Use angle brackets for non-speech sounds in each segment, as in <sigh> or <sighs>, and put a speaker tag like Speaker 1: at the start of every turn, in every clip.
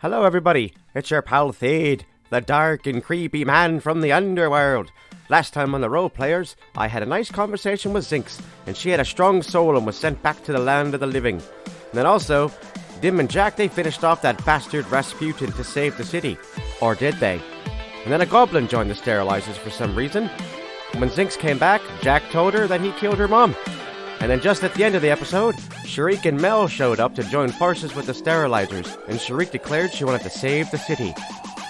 Speaker 1: Hello, everybody. It's your pal Thade, the dark and creepy man from the underworld. Last time on the Role Players, I had a nice conversation with Zinkz, and she had a strong soul and was sent back to the land of the living. And then also, Dim and Jack, they finished off that bastard Rasputin to save the city. Or did they? And then a goblin joined the sterilizers for some reason. When Zinkz came back, Jack told her that he killed her mom. And then just at the end of the episode, Shariq and Mel showed up to join forces with the sterilizers, and Shariq declared she wanted to save the city.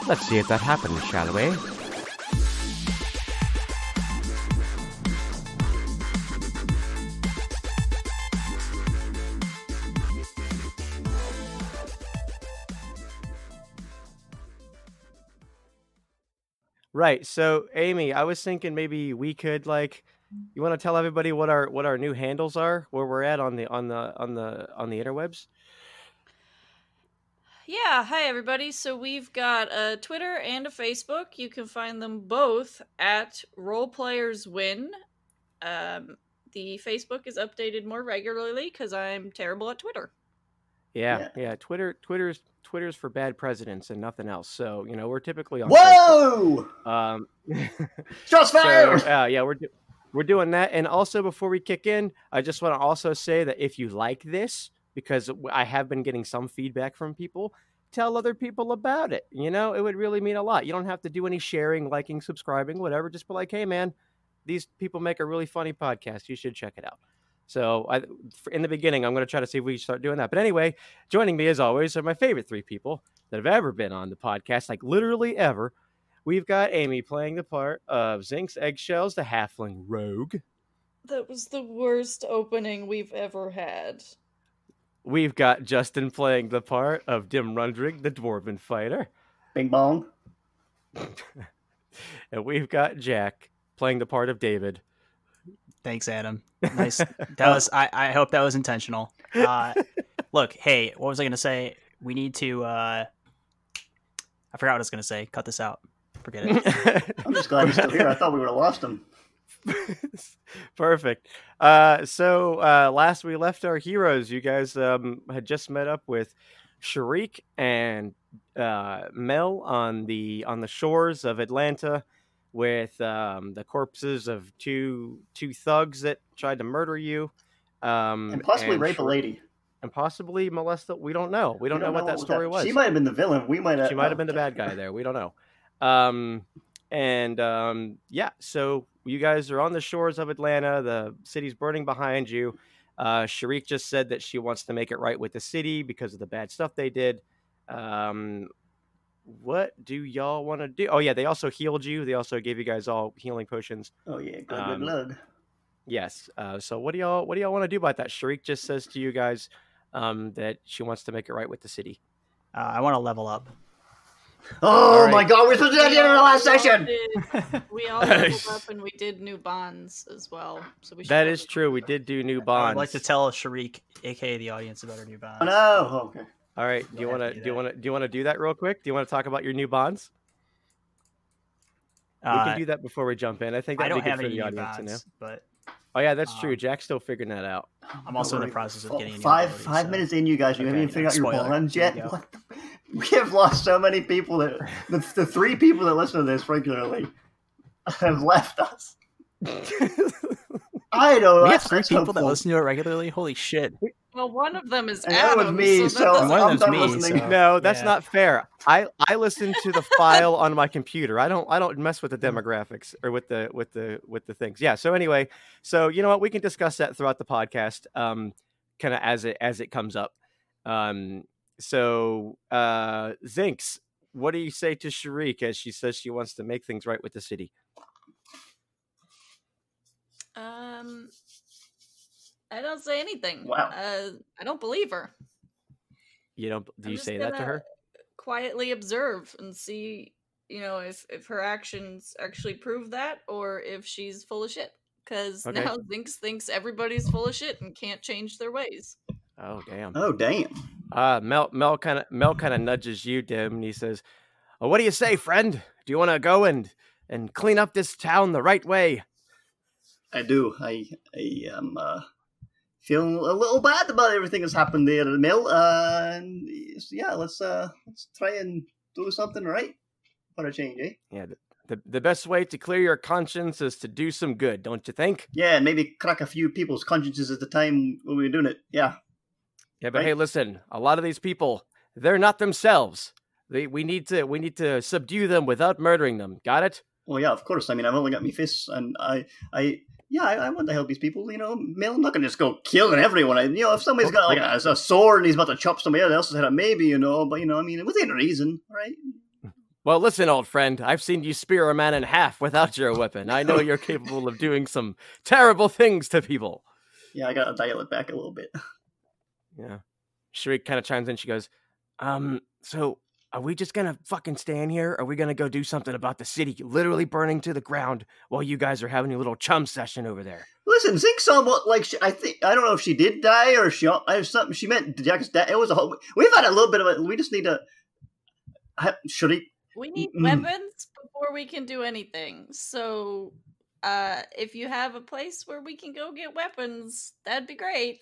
Speaker 1: Let's see if that happens, shall we? Right. So, Amy, I was thinking maybe we could like you want to tell everybody what our what our new handles are, where we're at on the on the on the on the interwebs?
Speaker 2: Yeah, hi everybody. So we've got a Twitter and a Facebook. You can find them both at Role Players Win. Um, the Facebook is updated more regularly because I'm terrible at Twitter.
Speaker 1: Yeah, yeah, yeah. Twitter Twitter's Twitter's for bad presidents and nothing else. So you know we're typically on.
Speaker 3: Whoa!
Speaker 1: Facebook. Um, <laughs>
Speaker 3: Shots fired!
Speaker 1: So, uh, yeah, we're do- we're doing that. And also before we kick in, I just want to also say that if you like this, because I have been getting some feedback from people, tell other people about it. You know, it would really mean a lot. You don't have to do any sharing, liking, subscribing, whatever. Just be like, hey man, these people make a really funny podcast. You should check it out. So I, in the beginning, I'm going to try to see if we start doing that. But anyway, joining me as always are my favorite three people that have ever been on the podcast, like literally ever. We've got Amy playing the part of Zinkz Eggshells, the halfling rogue.
Speaker 2: That was the worst opening we've ever had.
Speaker 1: We've got Justin playing the part of Dim Rundrig, the dwarven fighter.
Speaker 3: Bing bong. <laughs>
Speaker 1: and we've got Jack playing the part of David.
Speaker 4: Thanks, Adam. <laughs> Nice. that was. I, I hope that was intentional. Uh, <laughs> look, hey, what was I going to say? We need to. Uh, I forgot what I was going to say. Cut this out. Forget
Speaker 3: it. <laughs> I'm just glad he's still here. I thought we would have lost him. <laughs>
Speaker 1: Perfect. Uh, so uh, last we left our heroes, you guys um, had just met up with Shariq and uh, Mel on the on the shores of Atlanta with um, the corpses of two two thugs that tried to murder you, um,
Speaker 3: and possibly and rape a lady,
Speaker 1: and possibly molest. The, we don't know. We don't, know, know, what that story that, was.
Speaker 3: She might have been the villain. We might have.
Speaker 1: She might have been the bad guy there. We don't know. Um, and um, yeah, so you guys are on the shores of Atlanta. The city's burning behind you. Uh, Shariq just said that she wants to make it right with the city because of the bad stuff they did. Um, what do y'all want to do? Oh yeah, they also healed you. They also gave you guys all healing potions.
Speaker 3: Oh yeah, good, um, good lug.
Speaker 1: Yes. Uh, so what do y'all what do y'all want to do about that? Shariq just says to you guys um, that she wants to make it right with the city.
Speaker 4: Uh, I want to level up.
Speaker 3: Oh right. my god, we're supposed to do that the end of the last session.
Speaker 2: Did, <laughs> we all leveled up and we did new bonds as well. So we
Speaker 1: that is true. We did do new bonds.
Speaker 4: I'd like to tell Shariq, aka the audience, about our new bonds.
Speaker 3: Oh, no. Oh, okay.
Speaker 1: All right. Do you want to do you want to do you want to do that real quick? Do you want to talk about your new bonds? Uh, we can uh, do that before we jump in. I think that'd be good for the audience bonds, to know.
Speaker 4: But
Speaker 1: oh yeah, that's um, true. Jack's still figuring that out.
Speaker 4: I'm also in the process of getting
Speaker 3: five five so. minutes in. You guys, you okay, haven't even figured out your bonds yet. What the, <laughs> we have lost so many people that the, the three people that listen to this regularly have left us. <laughs> I don't know.
Speaker 4: We have three people that listen to it regularly. Holy shit!
Speaker 2: Well, one of them is and Adam.
Speaker 3: That was me. So, so one of them's me.
Speaker 1: So, no, that's yeah. not fair. I I listen to the <laughs> file on my computer. I don't I don't mess with the demographics or with the with the with the things. Yeah. So anyway, so you know what? We can discuss that throughout the podcast, um, kind of as it as it comes up. Um, so uh, Zinkz, what do you say to Shariq as she says she wants to make things right with the city?
Speaker 2: Um, I don't say anything.
Speaker 3: Wow.
Speaker 2: Uh, I don't believe her.
Speaker 1: You don't? Do you say that to her?
Speaker 2: Quietly observe and see, you know, if if her actions actually prove that, or if she's full of shit. Because okay. now Zinkz thinks everybody's full of shit and can't change their ways.
Speaker 1: Oh damn!
Speaker 3: Oh damn!
Speaker 1: Uh, Mel Mel kind of Mel kind of nudges you, Dim, and he says, oh, "What do you say, friend? Do you want to go and and clean up this town the right way?"
Speaker 3: I do. I I am uh, feeling a little bad about everything that's happened there Mel. Uh, and yeah, let's uh, let's try and do something right for a change, eh?
Speaker 1: Yeah. The, the, the best way to clear your conscience is to do some good, don't you think?
Speaker 3: Yeah, maybe crack a few people's consciences at the time when we were doing it. Yeah.
Speaker 1: Yeah, but right? hey, listen, a lot of these people, they're not themselves. They, we need to we need to subdue them without murdering them. Got it?
Speaker 3: Well, yeah, of course. I mean, I've only got my fists, and I, I, yeah, I, I, want to help these people. You know, I'm not gonna just go killing everyone. I, you know, if somebody's got like a, a, sword and he's about to chop somebody else's head, up, uh, maybe you know, but you know, I mean, within reason, right?
Speaker 1: Well, listen, old friend, I've seen you spear a man in half without your weapon. I know <laughs> you're capable of doing some terrible things to people.
Speaker 3: Yeah, I gotta dial it back a little bit. <laughs>
Speaker 1: Yeah. Shariq kind of chimes in. She goes, um, so are we just gonna fucking stand here? Or are we gonna go do something about the city literally burning to the ground while you guys are having a little chum session over there?
Speaker 3: Listen, Zink somewhat like she, I think I don't know if she did die or she I have something she meant Jack's death. It was a whole. We've had a little bit of it. We just need to. Should he?
Speaker 2: We need mm. weapons before we can do anything. So, uh, if you have a place where we can go get weapons, that'd be great.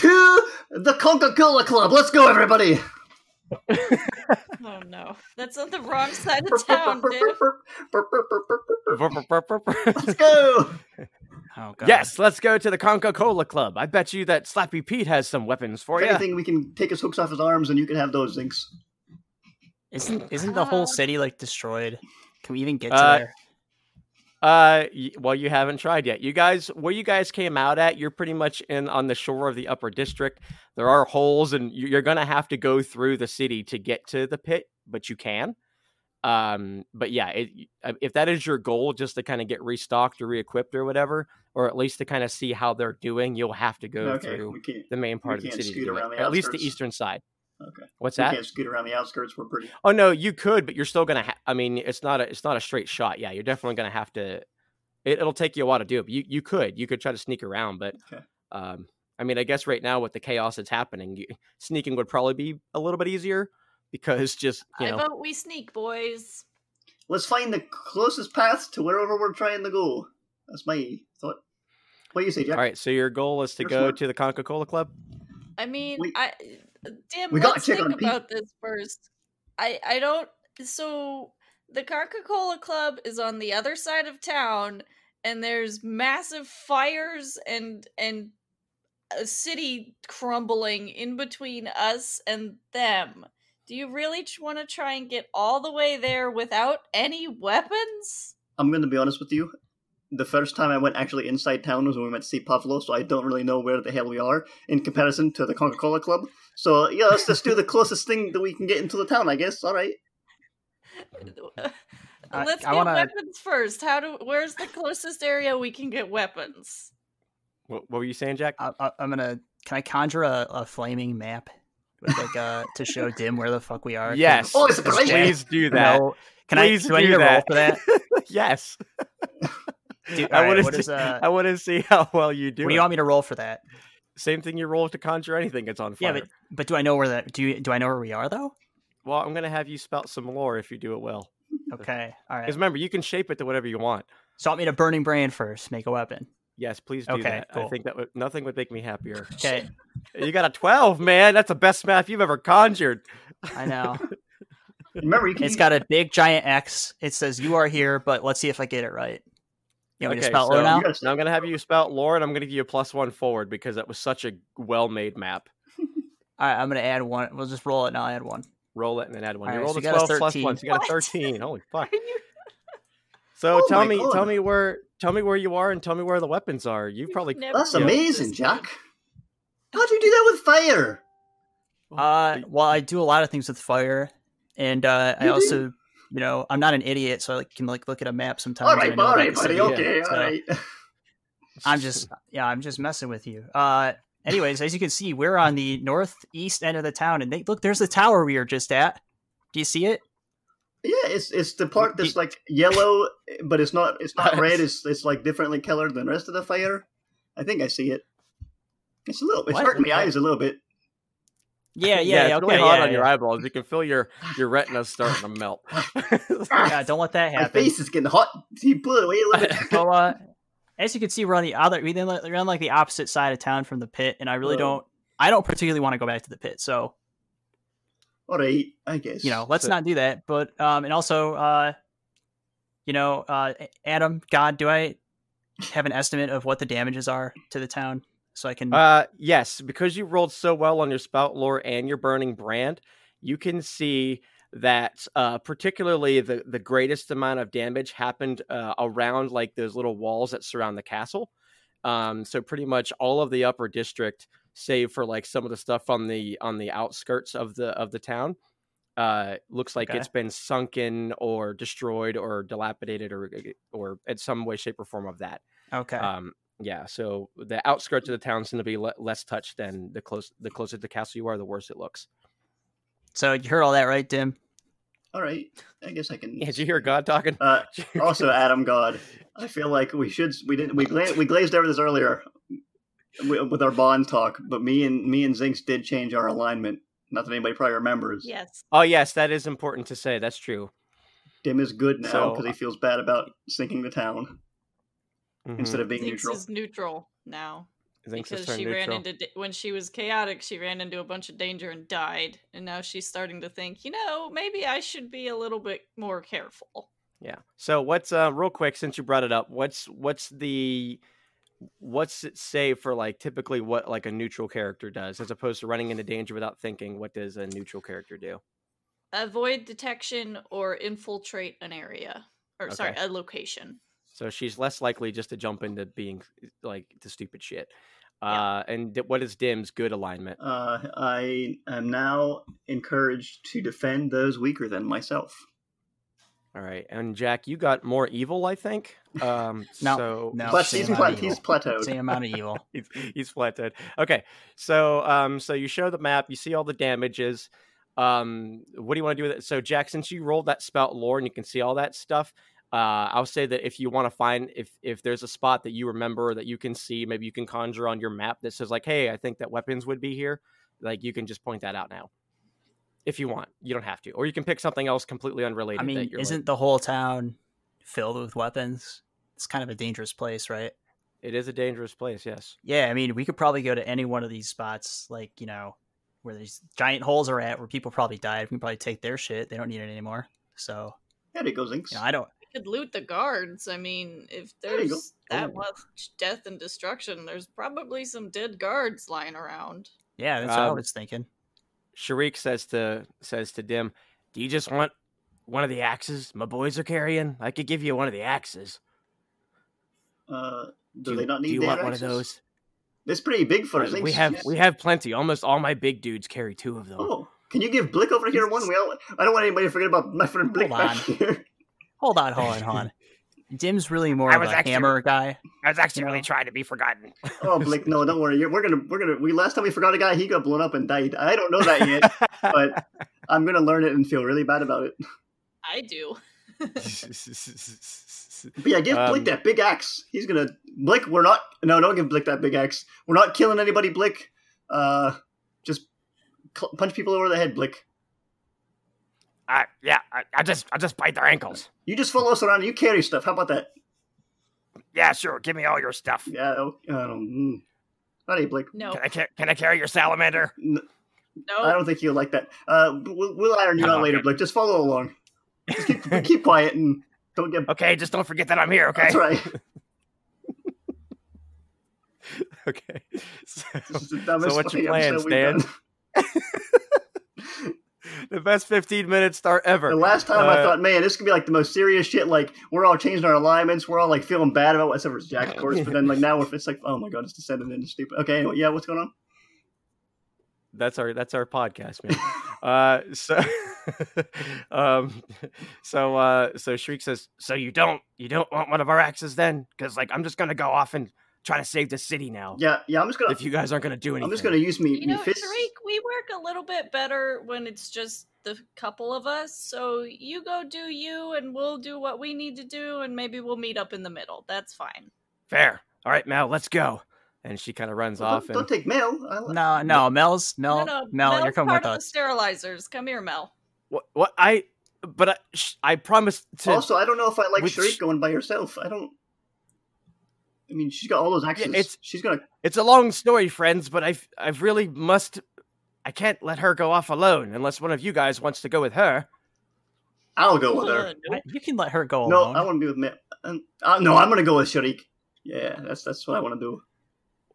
Speaker 3: To the Coca Cola Club. Let's go, everybody
Speaker 2: oh no, that's on the wrong side of town, <laughs> dude.
Speaker 3: Let's go.
Speaker 1: Oh, God. Yes, let's go to the Coca Cola Club. I bet you that Slappy Pete has some weapons for
Speaker 3: if
Speaker 1: you.
Speaker 3: Anything we can take his hooks off his arms, and you can have those zinks.
Speaker 4: Isn't isn't the whole city like destroyed? Can we even get to uh, there?
Speaker 1: Uh, well, you haven't tried yet. You guys, where you guys came out at, you're pretty much in on the shore of the upper district. There are holes, and you're gonna have to go through the city to get to the pit, but you can. Um, but yeah, it, uh, if that is your goal, just to kind of get restocked or re-equipped or whatever, or at least to kind of see how they're doing, you'll have to go okay, through the main part of the city, at least the eastern side.
Speaker 3: Okay.
Speaker 1: What's
Speaker 3: we
Speaker 1: that?
Speaker 3: Can't scoot around the outskirts. We're pretty.
Speaker 1: Oh no, you could, but you're still gonna. Ha- I mean, it's not a. It's not a straight shot. Yeah, you're definitely gonna have to. It, will take you a while to do it. But you you could you could try to sneak around, but okay. um, I mean, I guess right now with the chaos that's happening, you, sneaking would probably be a little bit easier because just you know.
Speaker 2: I vote we sneak, boys.
Speaker 3: Let's find the closest path to wherever we're trying to go. That's my thought. What do you say, Jack?
Speaker 1: All right, so your goal is to go smart. to the Coca Cola Club.
Speaker 2: I mean, Wait. I Damn, we let's think about this first. I I don't. So the Coca Cola Club is on the other side of town, and there's massive fires and and a city crumbling in between us and them. Do you really want to try and get all the way there without any weapons?
Speaker 3: I'm going to be honest with you the first time I went actually inside town was when we went to see Pavlo, so I don't really know where the hell we are in comparison to the Coca Cola Club. So yeah, let's just do the closest thing that we can get into the town, I guess. All right. <laughs>
Speaker 2: let's I, get wanna... weapons first. How do? Where's the closest area we can get weapons?
Speaker 1: What, what were you saying, Jack?
Speaker 4: I, am gonna. Can I conjure a, a flaming map, with like uh, to show <laughs> Dim where the fuck we are?
Speaker 1: Yes. Oh,
Speaker 3: it's great.
Speaker 1: Please do that. No.
Speaker 4: Can Please I? Do, do I need to roll for that? <laughs>
Speaker 1: yes. I want to see. Uh, I want to see how well you do.
Speaker 4: What do you want me to roll for that?
Speaker 1: Same thing you roll to conjure anything. It's on fire.
Speaker 4: Yeah, but but do I know where that? Do you do I know where we are though?
Speaker 1: Well, I'm gonna have you spout some lore if you do it well.
Speaker 4: Okay, all right.
Speaker 1: Because remember, you can shape it to whatever you want.
Speaker 4: So want me a burning brand first, make a weapon.
Speaker 1: Yes, please do okay, that. Cool. I think that would, nothing would make me happier.
Speaker 4: Okay.
Speaker 1: you got a 12, man. That's the best math you've ever conjured.
Speaker 4: I know.
Speaker 3: Remember, you can
Speaker 4: it's got a big giant X. It says you are here, but let's see if I get it right. You want okay, me to spell so lore now?
Speaker 1: now? I'm going to have you spell lore, and I'm going to give you a plus one forward because that was such a well-made map. <laughs>
Speaker 4: All right, I'm going to add one. We'll just roll it, and I'll add one.
Speaker 1: Roll it and then add one. All you right, rolled so a 12 plus one, so you got a <laughs> 13. Holy fuck! <laughs> So oh tell me, God. tell me where, tell me where you are, and tell me where the weapons are. You probably
Speaker 3: that's amazing, Jack. How'd you do that with fire?
Speaker 4: Uh, well, I do a lot of things with fire, and uh, I also you know, I'm not an idiot, so I like, can like look at a map sometimes.
Speaker 3: All right, all right, buddy. Okay, all right. <laughs>
Speaker 4: I'm just, yeah, I'm just messing with you. Uh, anyways, as you can see, we're on the northeast end of the town, and they, look, there's the tower we were just at. Do you see it?
Speaker 3: Yeah, it's it's the part that's like yellow, but it's not it's not <laughs> red. It's it's like differently colored than the rest of the fire. I think I see it. It's a little. It's what? hurting my eyes a little bit.
Speaker 4: Yeah, <laughs> yeah, yeah.
Speaker 1: It's
Speaker 4: okay,
Speaker 1: really hot
Speaker 4: yeah,
Speaker 1: on
Speaker 4: yeah.
Speaker 1: your eyeballs. You can feel your your retina starting to <laughs> melt. <laughs>
Speaker 4: yeah, don't let that happen.
Speaker 3: My face is getting hot. You put it away a little bit.
Speaker 4: well, uh, as you can see, we're on the other. We then we're on like the opposite side of town from the pit, and I really
Speaker 3: Oh.
Speaker 4: don't. I don't particularly want to go back to the pit. So
Speaker 3: All right, I guess.
Speaker 4: you know, let's
Speaker 1: So-
Speaker 4: not do that. But um, and also, uh, you know, uh, Adam, God, do I have an estimate of what the damages are to the town so I can?
Speaker 1: Uh, yes, because you rolled so well on your spout lore and your burning brand, you can see that uh, particularly the the greatest amount of damage happened uh, around like those little walls that surround the castle. Um, so pretty much all of the upper district, save for like some of the stuff on the on the outskirts of the of the town, uh, looks like
Speaker 4: Okay.
Speaker 1: it's been sunken or destroyed or dilapidated or or in some way, shape, or form of that.
Speaker 4: okay.
Speaker 1: Um, yeah, so the outskirts of the town seem to be le- less touched than the close the closer to the castle you are, the worse it looks.
Speaker 4: so you heard all that, right, Dim?
Speaker 3: All right, I guess I can. <laughs>
Speaker 1: Did you hear God talking?
Speaker 3: Uh,
Speaker 1: Did you hear
Speaker 3: also, Adam God, I feel like we should. We didn't. We gla- we glazed over this earlier with our bond talk, but me and me and Zinkz did change our alignment. Not that anybody probably remembers.
Speaker 2: Yes.
Speaker 1: oh yes, that is important to say. That's true.
Speaker 3: Dim is good now
Speaker 1: So-
Speaker 3: because he feels bad about sinking the town
Speaker 1: Mhm.
Speaker 3: instead of being
Speaker 2: Zinkz
Speaker 3: neutral.
Speaker 2: is neutral now
Speaker 1: Zinkz
Speaker 2: because
Speaker 1: turned
Speaker 2: she ran into da- when she was chaotic. She ran into a bunch of danger and died, and now she's starting to think, you know, maybe I should be a little bit more careful.
Speaker 1: Yeah. So what's uh real quick since you brought it up? What's what's the what's it say for like typically what like a neutral character does as opposed to running into danger without thinking? What does a neutral character do?
Speaker 2: Avoid detection or infiltrate an area, or sorry, a location.
Speaker 1: So she's less likely just to jump into being like the stupid shit.
Speaker 2: Yeah.
Speaker 1: Uh, and di- what is Dim's good alignment?
Speaker 3: Uh, I am now encouraged to defend those weaker than myself.
Speaker 1: All right, and Jack, you got more evil, I think. Um, <laughs>
Speaker 4: No,
Speaker 1: so
Speaker 4: no.
Speaker 3: Plat-
Speaker 4: same
Speaker 3: he's,
Speaker 4: amount
Speaker 3: plat- he's
Speaker 4: evil.
Speaker 3: plateaued.
Speaker 4: Same amount of evil. <laughs>
Speaker 1: he's, he's flattened. Okay, so um, so you show the map, you see all the damages. Um, what do you want to do with it? So Jack, since you rolled that spout lore and you can see all that stuff, uh, I'll say that if you want to find if if there's a spot that you remember that you can see, maybe you can conjure on your map that says like, hey, I think that weapons would be here. Like you can just point that out now, if you want. You don't have to, or you can pick something else completely unrelated.
Speaker 4: I mean,
Speaker 1: that you're
Speaker 4: isn't
Speaker 1: like,
Speaker 4: the whole town filled with weapons? It's kind of a dangerous place, right?
Speaker 1: it is a dangerous place. Yes.
Speaker 4: Yeah, I mean, we could probably go to any one of these spots, like you know, where these giant holes are at, where people probably died. We can probably take their shit. They don't need it anymore. So,
Speaker 3: There it goes Zinkz.
Speaker 4: you know, I don't.
Speaker 2: We could loot the guards. I mean, if
Speaker 3: There
Speaker 2: there's that much death and destruction, there's probably some dead guards lying around.
Speaker 4: Yeah, that's what I
Speaker 1: Um,
Speaker 4: was thinking.
Speaker 1: Shariq says to says to Dim, "Do you just want one of the axes my boys are carrying? I could give you one of the axes.
Speaker 3: Uh, do,
Speaker 1: you,
Speaker 3: they not need
Speaker 1: do you
Speaker 3: their
Speaker 1: want one of those?
Speaker 3: It's pretty big for Zinkz.
Speaker 1: we have we have plenty. Almost all my big dudes carry two of them.
Speaker 3: Oh, can you give Blick over here one? We all, I don't want anybody to forget about my friend Blick
Speaker 4: Hold
Speaker 3: back
Speaker 4: on.
Speaker 3: here.
Speaker 4: Hold on, hold on, hold on. <laughs> Dim's really more
Speaker 1: I
Speaker 4: of
Speaker 1: was
Speaker 4: a
Speaker 1: actually-
Speaker 4: hammer guy.
Speaker 1: I was actually
Speaker 4: You know?
Speaker 1: really trying to be forgotten. <laughs>
Speaker 3: Oh, Blick, no, don't worry. You're, we're gonna, we're gonna. We last time we forgot a guy, he got blown up and died. I don't know that yet, but <laughs> I'm gonna learn it and feel really bad about it.
Speaker 2: I do.
Speaker 3: But yeah, give
Speaker 1: Um,
Speaker 3: Blick that big axe. He's gonna Blick. We're not. No, don't give Blick that big axe. We're not killing anybody, Blick. Uh, just cl- punch people over the head, Blick.
Speaker 1: I, yeah, I, I just I just bite their ankles.
Speaker 3: You just follow us around and you carry stuff. How about that?
Speaker 1: Yeah, sure. Give me all your stuff.
Speaker 3: Yeah. I don't. Mm. How do you, Blick?
Speaker 2: No,
Speaker 1: Can I ca- can I carry your salamander?
Speaker 3: N-
Speaker 2: no.
Speaker 3: I don't think you'll like that. Uh, we'll, we'll iron you
Speaker 1: Oh,
Speaker 3: out later,
Speaker 1: okay.
Speaker 3: Blick. Just follow along. Just keep, <laughs> keep quiet and don't get.
Speaker 1: Okay, just don't forget that I'm here. Okay.
Speaker 3: That's right. <laughs>
Speaker 1: okay. <laughs> So,
Speaker 3: This is the dumbest
Speaker 1: what's your plan, Stan?
Speaker 3: Done. <laughs>
Speaker 1: the best 15 minute start ever.
Speaker 3: The last time I
Speaker 1: Uh,
Speaker 3: thought, man, this could be like the most serious shit. Like we're all changing our alignments. We're all like feeling bad about whatever it's Jack, of course. But then like now, if it's like, oh my god, it's descending into stupid. Okay, anyway, yeah, what's going on?
Speaker 1: that's our that's our podcast, man. <laughs> uh, so, <laughs> um, so uh, so Shariq says, so you don't you don't want one of our axes then? Because like I'm just gonna go off and try to save the city now.
Speaker 3: Yeah, yeah, I'm just gonna.
Speaker 1: If you guys aren't gonna do anything,
Speaker 3: I'm just gonna use me,
Speaker 2: you
Speaker 3: me
Speaker 2: know,
Speaker 3: fists.
Speaker 2: Tariq, we work a little bit better when it's just the couple of us. So you go do you, and we'll do what we need to do, and maybe we'll meet up in the middle. That's fine.
Speaker 1: fair. All right, Mel, let's go. And she kind of runs
Speaker 3: Well,
Speaker 1: off.
Speaker 3: don't,
Speaker 1: And
Speaker 3: don't take Mel. I,
Speaker 4: No, no, Mel's Mel,
Speaker 2: no, no,
Speaker 4: Mel,
Speaker 2: Mel's
Speaker 4: you're coming
Speaker 2: part
Speaker 4: with
Speaker 2: of
Speaker 4: us.
Speaker 2: the sterilizers. Come here, Mel.
Speaker 1: what? What? I. But I, sh- I promised to.
Speaker 3: Also, I don't know if I like
Speaker 1: Which-
Speaker 3: Shariq going by herself. I don't. I mean, she's got all those accents.
Speaker 1: it's-
Speaker 3: she's gonna.
Speaker 1: It's a long story, friends, but I've I've really must. I can't let her go off alone unless one of you guys wants to go with her.
Speaker 3: I'll go with her.
Speaker 4: You can let her go
Speaker 3: No,
Speaker 4: alone.
Speaker 3: I want to be with me. Uh, no, I'm gonna go with Shariq. Yeah, that's that's what I want to do.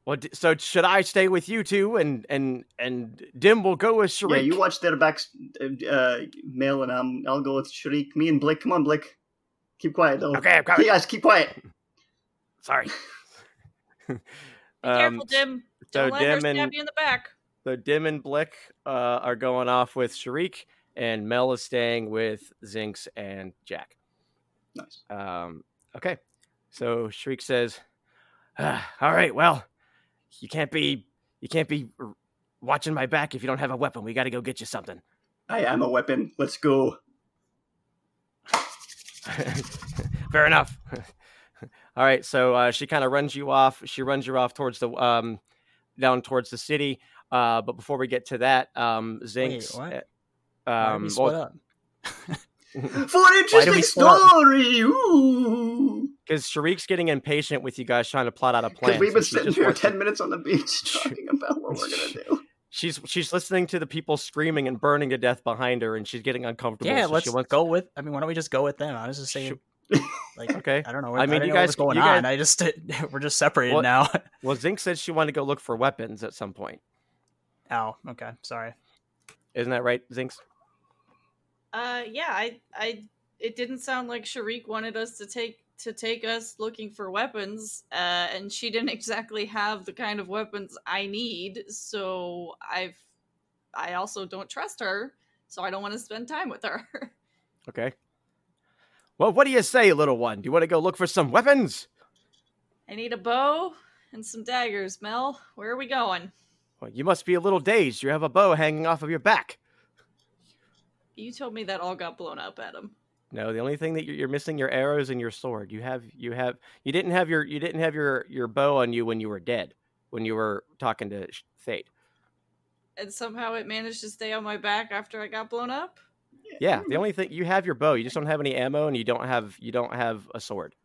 Speaker 1: Well, so should I stay with you two, and and and Dim will go with Shariq?
Speaker 3: Yeah, you watch their backs, uh, uh, Mel, and um, I'll go with Shariq. Me and Blake. Come on, Blake. Keep quiet though.
Speaker 1: Okay, I'm coming.
Speaker 3: Hey guys, keep quiet.
Speaker 1: Sorry. <laughs>
Speaker 2: Be careful, Dim.
Speaker 1: Um, so
Speaker 2: Don't let her
Speaker 1: Dim
Speaker 2: stab
Speaker 1: and
Speaker 2: you in the back.
Speaker 1: so Dim and Blick uh, are going off with Shariq, and Mel is staying with Zinkz and Jack.
Speaker 3: Nice.
Speaker 1: Um, okay, so Shariq says, ah, "All right, well, you can't be you can't be watching my back if you don't have a weapon. We got to go get you something."
Speaker 3: I am a weapon. Let's go. <laughs>
Speaker 1: Fair enough. <laughs> All right, so uh, she kind of runs you off. She runs you off towards the um, down towards the city. Uh, but before we get to that, um, Zinkz.
Speaker 4: what?
Speaker 1: uh,
Speaker 4: Why did
Speaker 1: Um,
Speaker 4: we split
Speaker 1: well,
Speaker 4: up? <laughs>
Speaker 3: For an interesting
Speaker 4: we split up?
Speaker 3: story.
Speaker 1: Because Shariq's getting impatient with you guys trying to plot out a plan.
Speaker 3: Because we've been
Speaker 1: she
Speaker 3: sitting here
Speaker 1: wants to-
Speaker 3: ten minutes on the beach <laughs> talking about what we're gonna do. <laughs>
Speaker 1: She's she's listening to the people screaming and burning to death behind her, and she's getting uncomfortable.
Speaker 4: Yeah,
Speaker 1: so
Speaker 4: let's
Speaker 1: she wants
Speaker 4: go with. I mean, why don't we just go with them? I was just saying, like,
Speaker 1: Okay.
Speaker 4: I don't know.
Speaker 1: I
Speaker 4: I
Speaker 1: mean,
Speaker 4: mean,
Speaker 1: you guys-
Speaker 4: what's going
Speaker 1: you guys-
Speaker 4: on. I just <laughs> we're just separated
Speaker 1: What-
Speaker 4: now. <laughs>
Speaker 1: Well, Zink said she wanted to go look for weapons at some point.
Speaker 4: oh, okay, sorry.
Speaker 1: Isn't that right, Zinkz?
Speaker 2: Uh, yeah, I, I, it didn't sound like Shariq wanted us to take to take us looking for weapons, uh, and she didn't <laughs> exactly have the kind of weapons I need. So I've, I also don't trust her, so I don't want to spend time with her.
Speaker 1: Okay. Well, what do you say, little one? Do you want to go look for some weapons?
Speaker 2: I need a bow and some daggers. Mel, where are we going?
Speaker 1: Well, you must be a little dazed. You have a bow hanging off of your back.
Speaker 2: You told me that all got blown up, Adam.
Speaker 1: No, the only thing that you're, you're missing your arrows and your sword. You have you have you didn't have your you didn't have your your bow on you when you were dead. When you were talking to Fate.
Speaker 2: And somehow it managed to stay on my back after I got blown up.
Speaker 1: Yeah, the only thing you have your bow. You just don't have any ammo, and you don't have you don't have a sword.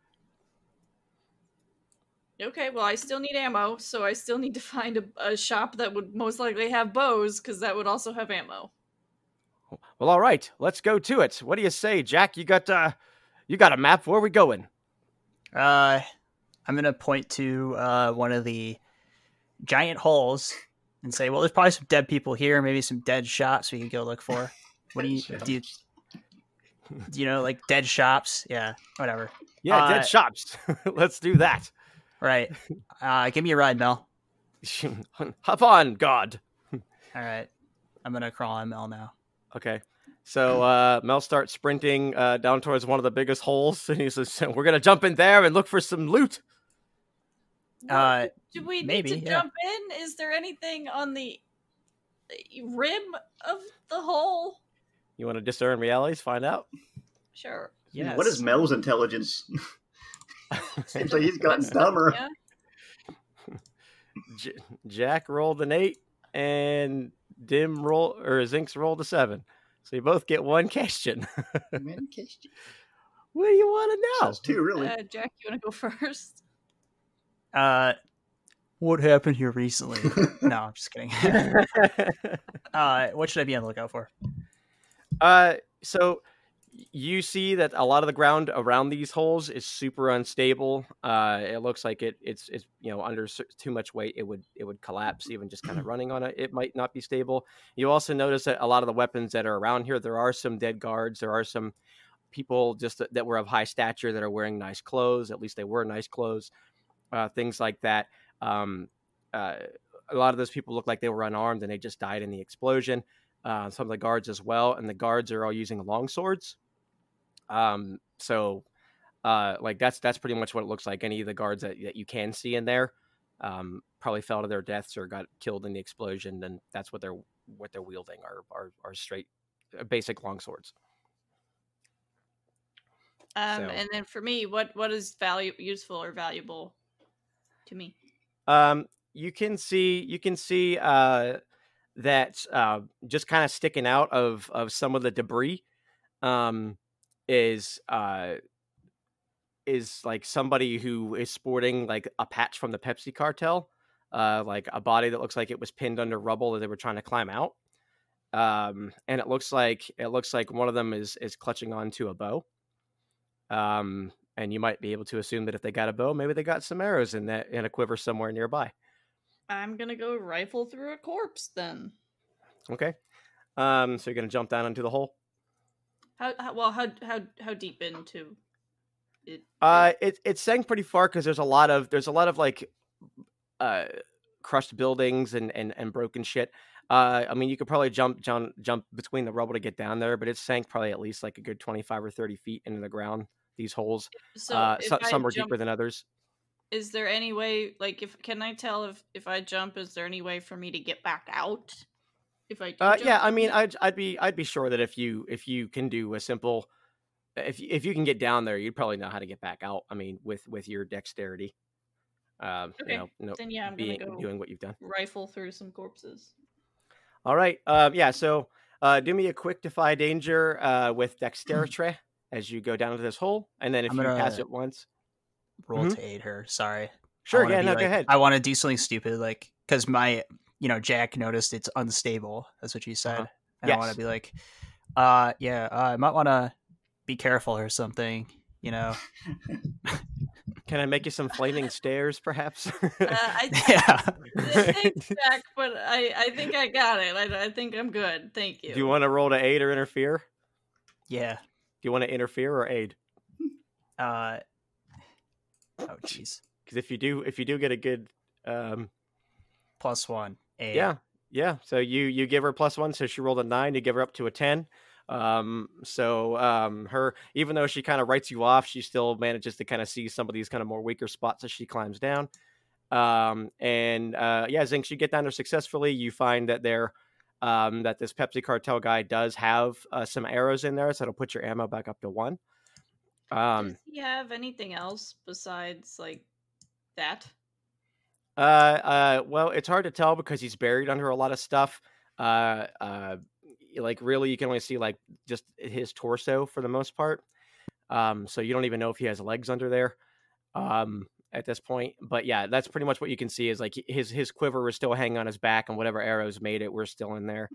Speaker 2: Okay, well, I still need ammo, so I still need to find a, a shop that would most likely have bows, because that would also have ammo.
Speaker 1: Well, all right, let's go to it. What do you say, Jack? You got uh, you got a map. Where are we going?
Speaker 4: Uh, I'm gonna point to uh one of the giant holes and say, "Well, there's probably some dead people here. Maybe some dead shops we could go look for." What do you do? You, do you know like dead shops? Yeah, whatever.
Speaker 1: Yeah,
Speaker 4: Uh,
Speaker 1: dead shops. <laughs> let's do that.
Speaker 4: Right. Uh, give me a ride, Mel. <laughs>
Speaker 1: Hop on, God. <laughs>
Speaker 4: All right. I'm gonna crawl on Mel now.
Speaker 1: Okay. So uh, Mel starts sprinting uh, down towards one of the biggest holes, and he says, "We're gonna jump in there and look for some loot."
Speaker 4: Uh,
Speaker 2: Do we
Speaker 4: maybe,
Speaker 2: need to
Speaker 4: yeah.
Speaker 2: jump in? Is there anything on the rim of the hole?
Speaker 1: You want to discern realities? Find out.
Speaker 2: Sure.
Speaker 4: yes.
Speaker 3: What is Mel's intelligence? <laughs> Seems like he's gotten <laughs> dumber.
Speaker 2: Yeah.
Speaker 1: J- Jack rolled an eight, and Dim roll or Zinkz rolled a seven. So you both get one question.
Speaker 3: Man, kissed you.
Speaker 1: what do you want to know?
Speaker 3: That's two, really.
Speaker 2: Uh, Jack, you want to go first?
Speaker 4: Uh, what happened here recently? <laughs> no, I'm just kidding. uh, what should I be on the lookout for?
Speaker 1: Uh, so you see that a lot of the ground around these holes is super unstable. Uh, it looks like it it's it's you know under too much weight it would it would collapse even just kind of <clears throat> running on it. It might not be stable. You also notice that a lot of the weapons that are around here there are some dead guards. There are some people just that, that were of high stature that are wearing nice clothes. At least they were nice clothes. Uh, things like that. Um, uh, a lot of those people look like they were unarmed and they just died in the explosion uh, some of the guards as well, and the guards are all using long swords. Um, so, uh, like that's that's pretty much what it looks like. Any of the guards that, that you can see in there, um, probably fell to their deaths or got killed in the explosion. and that's what they're what they're wielding are are, are straight uh, basic long swords.
Speaker 2: Um,
Speaker 1: So-
Speaker 2: and then for me, what what is value useful or valuable to me?
Speaker 1: Um, you can see you can see uh, that uh, just kind of sticking out of of some of the debris um, is uh, is like somebody who is sporting like a patch from the Pepsi cartel, uh, like a body that looks like it was pinned under rubble that they were trying to climb out. Um, and it looks like it looks like one of them is is clutching onto a bow. Um, and you might be able to assume that if they got a bow, maybe they got some arrows in that in a quiver somewhere nearby.
Speaker 2: I'm gonna go rifle through a corpse then.
Speaker 1: Okay. Um, so you're gonna jump down into the hole.
Speaker 2: How, how well how how how deep into it?
Speaker 1: Uh, it it's sank pretty far because there's a lot of there's a lot of like, uh, crushed buildings and and and broken shit. Uh, I mean, you could probably jump jump jump between the rubble to get down there, but it sank probably at least like a good twenty five or thirty feet into the ground. These holes,
Speaker 2: so
Speaker 1: uh,
Speaker 2: if
Speaker 1: so,
Speaker 2: I
Speaker 1: some are
Speaker 2: jump-
Speaker 1: deeper than others.
Speaker 2: Is there any way, like, if can I tell if if I jump, is there any way for me to get back out? If I do
Speaker 1: Uh,
Speaker 2: jump
Speaker 1: yeah, I mean. I'd I'd be I'd be sure that if you if you can do a simple, if if you can get down there, you'd probably know how to get back out. I mean, with with your dexterity, um,
Speaker 2: Okay,
Speaker 1: you know, no,
Speaker 2: then yeah, I'm
Speaker 1: being
Speaker 2: gonna go
Speaker 1: doing what you've done.
Speaker 2: rifle through some corpses.
Speaker 1: All right, um, yeah. So, uh, do me a quick defy danger uh, with dexterity <clears throat> as you go down into this hole, and then if
Speaker 4: I'm
Speaker 1: you pass
Speaker 4: gonna-
Speaker 1: it once,
Speaker 4: Roll
Speaker 1: Mhm.
Speaker 4: to aid her. Sorry.
Speaker 1: Sure, yeah, no,
Speaker 4: like-
Speaker 1: go ahead.
Speaker 4: I want to do something stupid, like because my, you know, Jack noticed it's unstable. That's what you said,
Speaker 1: Uh-huh.
Speaker 4: and I want to be like, uh, yeah, uh, I might want to be careful or something. You know, <laughs>
Speaker 1: Can I make you some flaming stairs, perhaps?
Speaker 2: Uh, <laughs> I, <laughs>
Speaker 4: yeah.
Speaker 2: thanks, Jack, but I I think I got it. I, I think I'm good. Thank you.
Speaker 1: do you want to roll to aid or interfere?
Speaker 4: yeah.
Speaker 1: Do you want to interfere or aid?
Speaker 4: Uh, oh, jeez.
Speaker 1: Because if you do, if you do get a good um,
Speaker 4: Plus one. Aid.
Speaker 1: Yeah, yeah. So you you give her plus one, so she rolled a nine. You give her up to a ten. Um, so um, her even though she kind of writes you off, she still manages to kind of see some of these kind of more weaker spots as she climbs down. Um, and uh, yeah, Zinkz, you get down there successfully. You find that there. Um, that this Pepsi cartel guy does have uh, some arrows in there, so it'll put your ammo back up to one. Um,
Speaker 2: Does he have anything else besides like that?
Speaker 1: Uh, uh, well, it's hard to tell because he's buried under a lot of stuff. Uh, uh, like really, you can only see like just his torso for the most part. Um, so you don't even know if he has legs under there. Um, at this point, but yeah, that's pretty much what you can see is like his his quiver is still hanging on his back, and whatever arrows made it were still in there.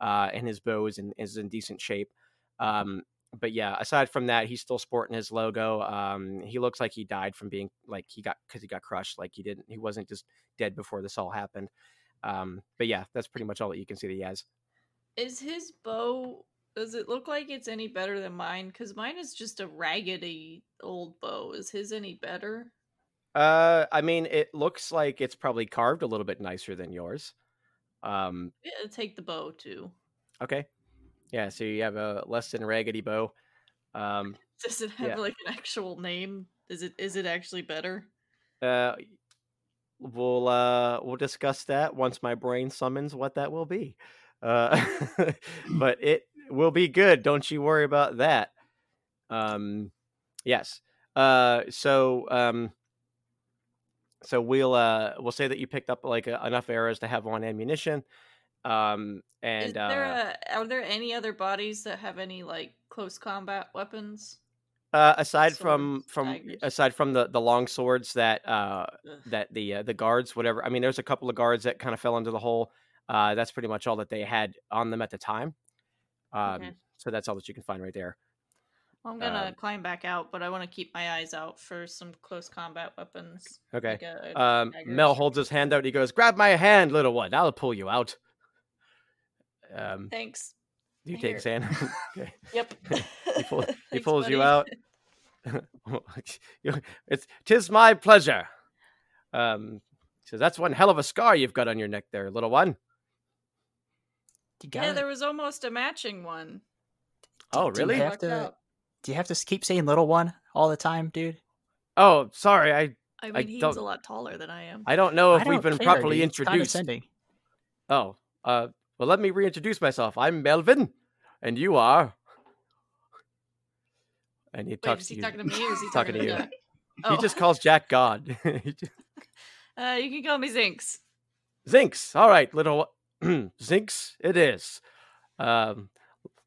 Speaker 1: Uh, and his bow is in is in decent shape. Um, but yeah, aside from that, he's still sporting his logo. Um, he looks like he died from being like he got because he got crushed. Like he didn't, he wasn't just dead before this all happened. Um, but yeah, that's pretty much all that you can see that he has.
Speaker 2: Is his bow? Does it look like it's any better than mine? Because mine is just a raggedy old bow. Is his any better?
Speaker 1: Uh, I mean, it looks like it's probably carved a little bit nicer than yours. Um,
Speaker 2: Yeah, take the bow too.
Speaker 1: okay, yeah. So you have a less than raggedy bow. Um, <laughs>
Speaker 2: Does it have
Speaker 1: Yeah.
Speaker 2: like an actual name? Is it is it actually better?
Speaker 1: uh, we'll uh we'll discuss that once my brain summons what that will be. Uh, <laughs> but it will be good. Don't you worry about that. Um, yes. Uh, so um, so we'll uh we'll say that you picked up like uh, enough arrows to have one ammunition. Um, and
Speaker 2: there
Speaker 1: uh,
Speaker 2: a, are there any other bodies that have any like close combat weapons?
Speaker 1: uh, aside from
Speaker 2: swords,
Speaker 1: from
Speaker 2: daggers?
Speaker 1: aside from the the long swords that uh
Speaker 2: Ugh.
Speaker 1: that the uh, the guards whatever i mean there's a couple of guards that kind of fell into the hole uh that's pretty much all that they had on them at the time um
Speaker 2: Okay.
Speaker 1: so that's all that you can find right there
Speaker 2: I'm gonna
Speaker 1: um,
Speaker 2: climb back out, but I want to keep my eyes out for some close combat weapons.
Speaker 1: okay
Speaker 2: like a- a
Speaker 1: um
Speaker 2: dagger,
Speaker 1: mel holds his hand out he goes grab my hand little one i'll pull you out um
Speaker 2: Thanks.
Speaker 1: you take his hand <laughs> <laughs> okay
Speaker 2: Yep. <laughs>
Speaker 1: he, pull, he
Speaker 2: Thanks,
Speaker 1: pulls you out it's tis my pleasure um so that's one hell of a scar you've got on your neck there little one
Speaker 4: You got
Speaker 2: Yeah,
Speaker 4: it.
Speaker 2: there was almost a matching one.
Speaker 1: oh
Speaker 4: do you
Speaker 1: really
Speaker 4: have to- Do you have to keep saying little one all the time, dude?
Speaker 1: oh sorry i
Speaker 2: I mean,
Speaker 1: I
Speaker 2: he's
Speaker 1: don't-
Speaker 2: a lot taller than I am.
Speaker 1: I don't know if
Speaker 4: I
Speaker 1: we've been
Speaker 4: care,
Speaker 1: properly
Speaker 4: dude.
Speaker 1: Introduced. Oh, uh, well, let me reintroduce myself. I'm Melvin, and you are. And he
Speaker 2: Wait,
Speaker 1: talks
Speaker 2: is
Speaker 1: to
Speaker 2: he
Speaker 1: you.
Speaker 2: talking to me or is he <laughs>
Speaker 1: Talking
Speaker 2: talking,
Speaker 1: to
Speaker 2: to
Speaker 1: you.
Speaker 2: Jack?
Speaker 1: He
Speaker 2: Oh,
Speaker 1: just calls Jack God. <laughs> <laughs>
Speaker 2: Uh, you can call me Zinkz.
Speaker 1: Zinkz. All right, little <clears throat> Zinkz. It is. Um,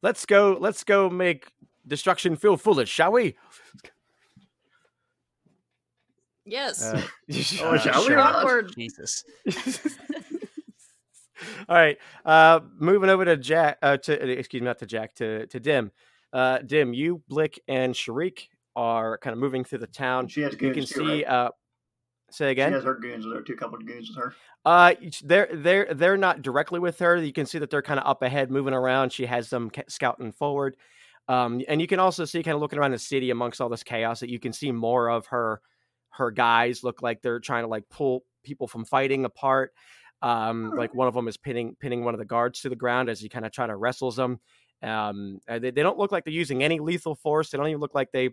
Speaker 1: let's go. Let's go make destruction feel foolish, shall we?
Speaker 2: Yes.
Speaker 1: Uh,
Speaker 3: Oh, shall we?
Speaker 2: Sure. Awkward.
Speaker 4: Jesus. <laughs>
Speaker 1: All right. Uh, moving over to Jack. Uh, to excuse me, not to Jack. To to Dim. Uh, Dim, you, Blick, and Shariq are kind of moving through the town.
Speaker 3: She has
Speaker 1: You can
Speaker 3: too,
Speaker 1: see.
Speaker 3: right?
Speaker 1: Uh, say again.
Speaker 3: She has her goons with her. Two couple of goons with her.
Speaker 1: Uh, they're they're they're not directly with her. You can see that they're kind of up ahead, moving around. She has them scouting forward, um, and you can also see kind of looking around the city amongst all this chaos that you can see more of her her guys look like they're trying to like pull people from fighting apart. Um, like one of them is pinning pinning one of the guards to the ground as he kind of try to wrestles them. Um, they, they don't look like they're using any lethal force. They don't even look like they.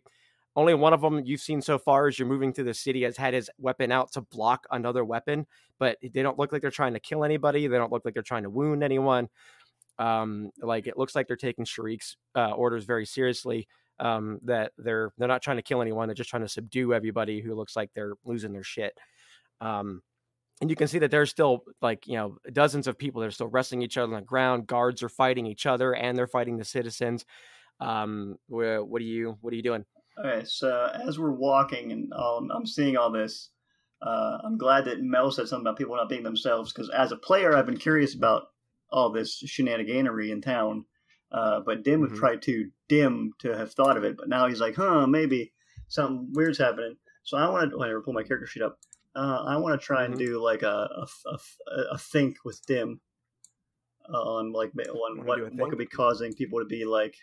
Speaker 1: Only one of them you've seen so far as you're moving through the city has had his weapon out to block another weapon but they don't look like they're trying to kill anybody. They don't look like they're trying to wound anyone. Um, like it looks like they're taking Shariq's uh, orders very seriously. Um, that they're they're not trying to kill anyone. They're just trying to subdue everybody who looks like they're losing their shit. Um, and you can see that there's still like you know dozens of people that are still wrestling each other on the ground. Guards are fighting each other, and they're fighting the citizens. Um, wh- what are you what are you doing?
Speaker 3: Okay, so as we're walking and um, I'm seeing all this, uh, I'm glad that Mel said something about people not being themselves because as a player, I've been curious about all this shenaniganery in town. Uh, but Dim
Speaker 1: Mhm.
Speaker 3: tried to dim to have thought of it, but now he's like, huh, maybe something weird's happening. So I want to pull my character sheet up. Uh, I want to try and
Speaker 1: Mhm.
Speaker 3: do like a a, a, a think with Dim uh, on like on what what could be causing people to be like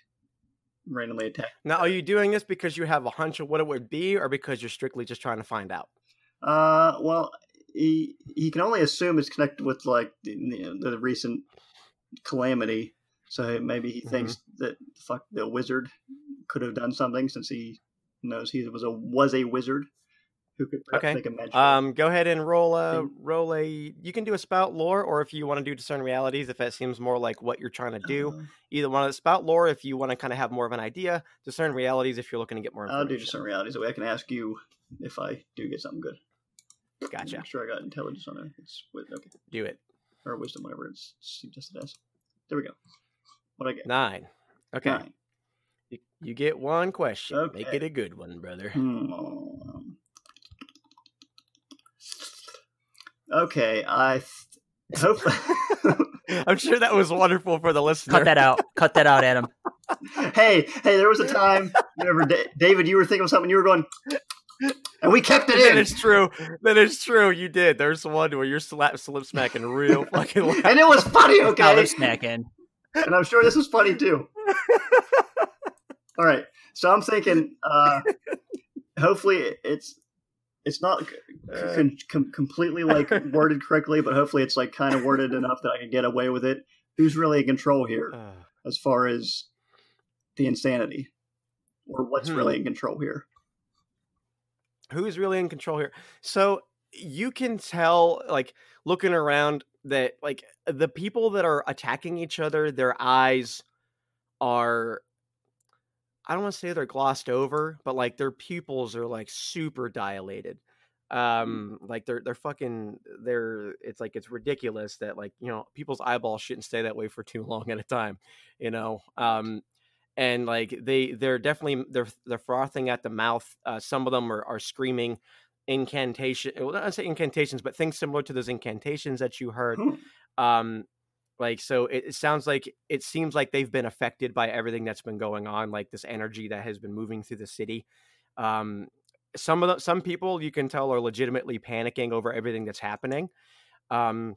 Speaker 3: randomly attacked.
Speaker 1: Now, are you doing this because you have a hunch of what it would be, or because you're strictly just trying to find out?
Speaker 3: Uh, well, he he can only assume it's connected with like the, the, the recent calamity. So maybe he thinks that fuck the wizard could have done something since he knows he was a was a wizard who could perhaps
Speaker 1: Okay.
Speaker 3: make a magic.
Speaker 1: Um, go ahead and roll a roll a. You can do a spout lore, or if you want to do discern realities, if that seems more like what you're trying to do.
Speaker 3: Uh,
Speaker 1: Either one of the spout lore, if you want to kind of have more of an idea. Discern realities, if you're looking to get more
Speaker 3: I'll do discern realities. That way I can ask you if I do get something good.
Speaker 1: Gotcha.
Speaker 3: Make sure I got intelligence on it. It's wi- okay
Speaker 1: Do it.
Speaker 3: or wisdom, whatever it's suggested as. There we go. What I get?
Speaker 1: Nine. Okay.
Speaker 3: Nine.
Speaker 1: You, you get one question. Make it a good one, brother.
Speaker 3: Hmm. Okay, I th- hope. <laughs>
Speaker 1: I'm sure that was wonderful for the listener.
Speaker 4: Cut that out. Cut that out, Adam. <laughs>
Speaker 3: hey, hey, there was a time whenever Da- David, you were thinking of something, you were going, and we kept it
Speaker 1: That
Speaker 3: in.
Speaker 1: is true. That is true. You did. There's one where you're slap slip smacking real <laughs> fucking loud.
Speaker 3: and it was funny, okay?
Speaker 4: lip smacking.
Speaker 3: and I'm sure this was funny too. All right, so I'm thinking, uh, hopefully it's it's not
Speaker 1: Uh.
Speaker 3: con- com- completely like <laughs> worded correctly, but hopefully it's like kind of worded enough that I can get away with it. Who's really in control here,
Speaker 1: Uh,
Speaker 3: as far as the insanity, or what's
Speaker 1: Hmm.
Speaker 3: really in control here?
Speaker 1: who's really in control here? So you can tell, like looking around, that like the people that are attacking each other, their eyes are. I don't want to say they're glossed over, but like their pupils are like super dilated. Um, like they're they're fucking they're it's like it's ridiculous that like you know people's eyeballs shouldn't stay that way for too <laughs> long at a time, you know. Um, and like they they're definitely they're they're frothing at the mouth. Uh, some of them are, are screaming incantation. Well, not say incantations, but things similar to those incantations that you heard.
Speaker 3: Hmm.
Speaker 1: Um, like so, it, it sounds like it seems like they've been affected by everything that's been going on, like this energy that has been moving through the city. Um, some of the some people you can tell are legitimately panicking over everything that's happening. Um,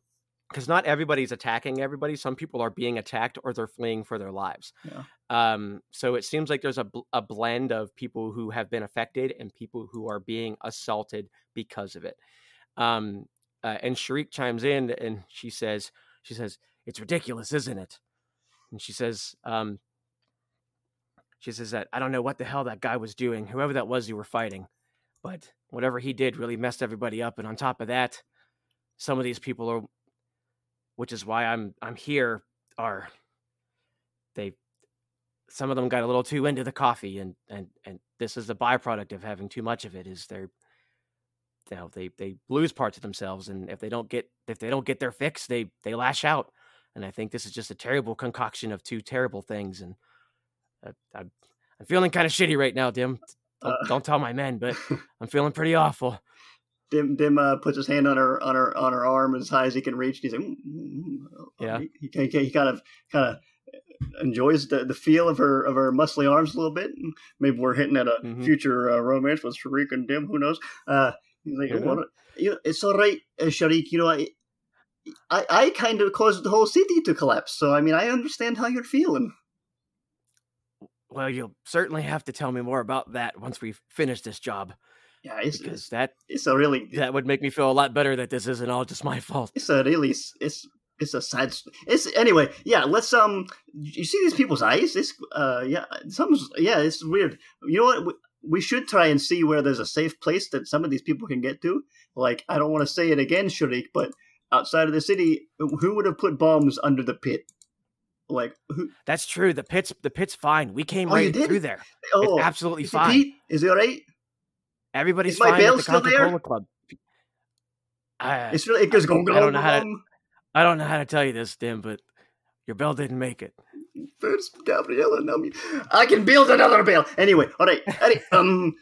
Speaker 1: because not everybody's attacking everybody. Some people are being attacked or they're fleeing for their lives.
Speaker 3: Yeah.
Speaker 1: Um, so it seems like there's a, bl- a blend of people who have been affected and people who are being assaulted because of it. Um, uh, and Shariq chimes in and she says, she says, it's ridiculous, isn't it? And she says, um, she says that I don't know what the hell that guy was doing, whoever that was you were fighting, but whatever he did really messed everybody up. And on top of that, some of these people are, which is why I'm I'm here, are they some of them got a little too into the coffee and and and this is the byproduct of having too much of it is they're you know they they lose parts of themselves and if they don't get if they don't get their fix they they lash out and i think this is just a terrible concoction of two terrible things and uh, I'm, I'm feeling kind of shitty right now dim don't,
Speaker 3: Uh.
Speaker 1: don't tell my men but <laughs> i'm feeling pretty awful
Speaker 3: Dim Dim uh, puts his hand on her on her on her arm as high as he can reach. He's like, mm, mm, mm.
Speaker 1: Yeah.
Speaker 3: He, he, he kind of kind of enjoys the, the feel of her of her muscly arms a little bit. Maybe we're hitting at a
Speaker 1: Mhm.
Speaker 3: future uh, romance with Shariq and Dim. Who knows? Uh, he's like, you know, it's all right, uh, Shariq. You know, I. I, I kind of caused the whole city to collapse, so I mean I understand how you're feeling.
Speaker 1: Well, you'll certainly have to tell me more about that once we finish this job,
Speaker 3: Yeah, it's
Speaker 1: because
Speaker 3: it's,
Speaker 1: that
Speaker 3: it's a really
Speaker 1: that would make me feel a lot better that this isn't all just my fault.
Speaker 3: it's a really it's it's a sad it's anyway yeah let's um you see these people's eyes it's uh yeah some yeah it's weird you know what we, we should try and see where there's a safe place that some of these people can get to like i don't want to say it again Shariq but outside of the city who would have put bombs under the pit like who
Speaker 1: That's true. The pit's the pit's fine. We came
Speaker 3: Oh,
Speaker 1: right through there.
Speaker 3: oh
Speaker 1: it's absolutely
Speaker 3: is
Speaker 1: fine.
Speaker 3: Pete? is he all right
Speaker 1: Everybody's
Speaker 3: Is my
Speaker 1: fine at the
Speaker 3: still there?
Speaker 1: Club. Uh,
Speaker 3: it's really it goes
Speaker 1: I don't know how to- I don't know how to tell you this, Dim, but your bell didn't make it.
Speaker 3: First, Gabriella. I can build another bell. Anyway, all right. All right. Um,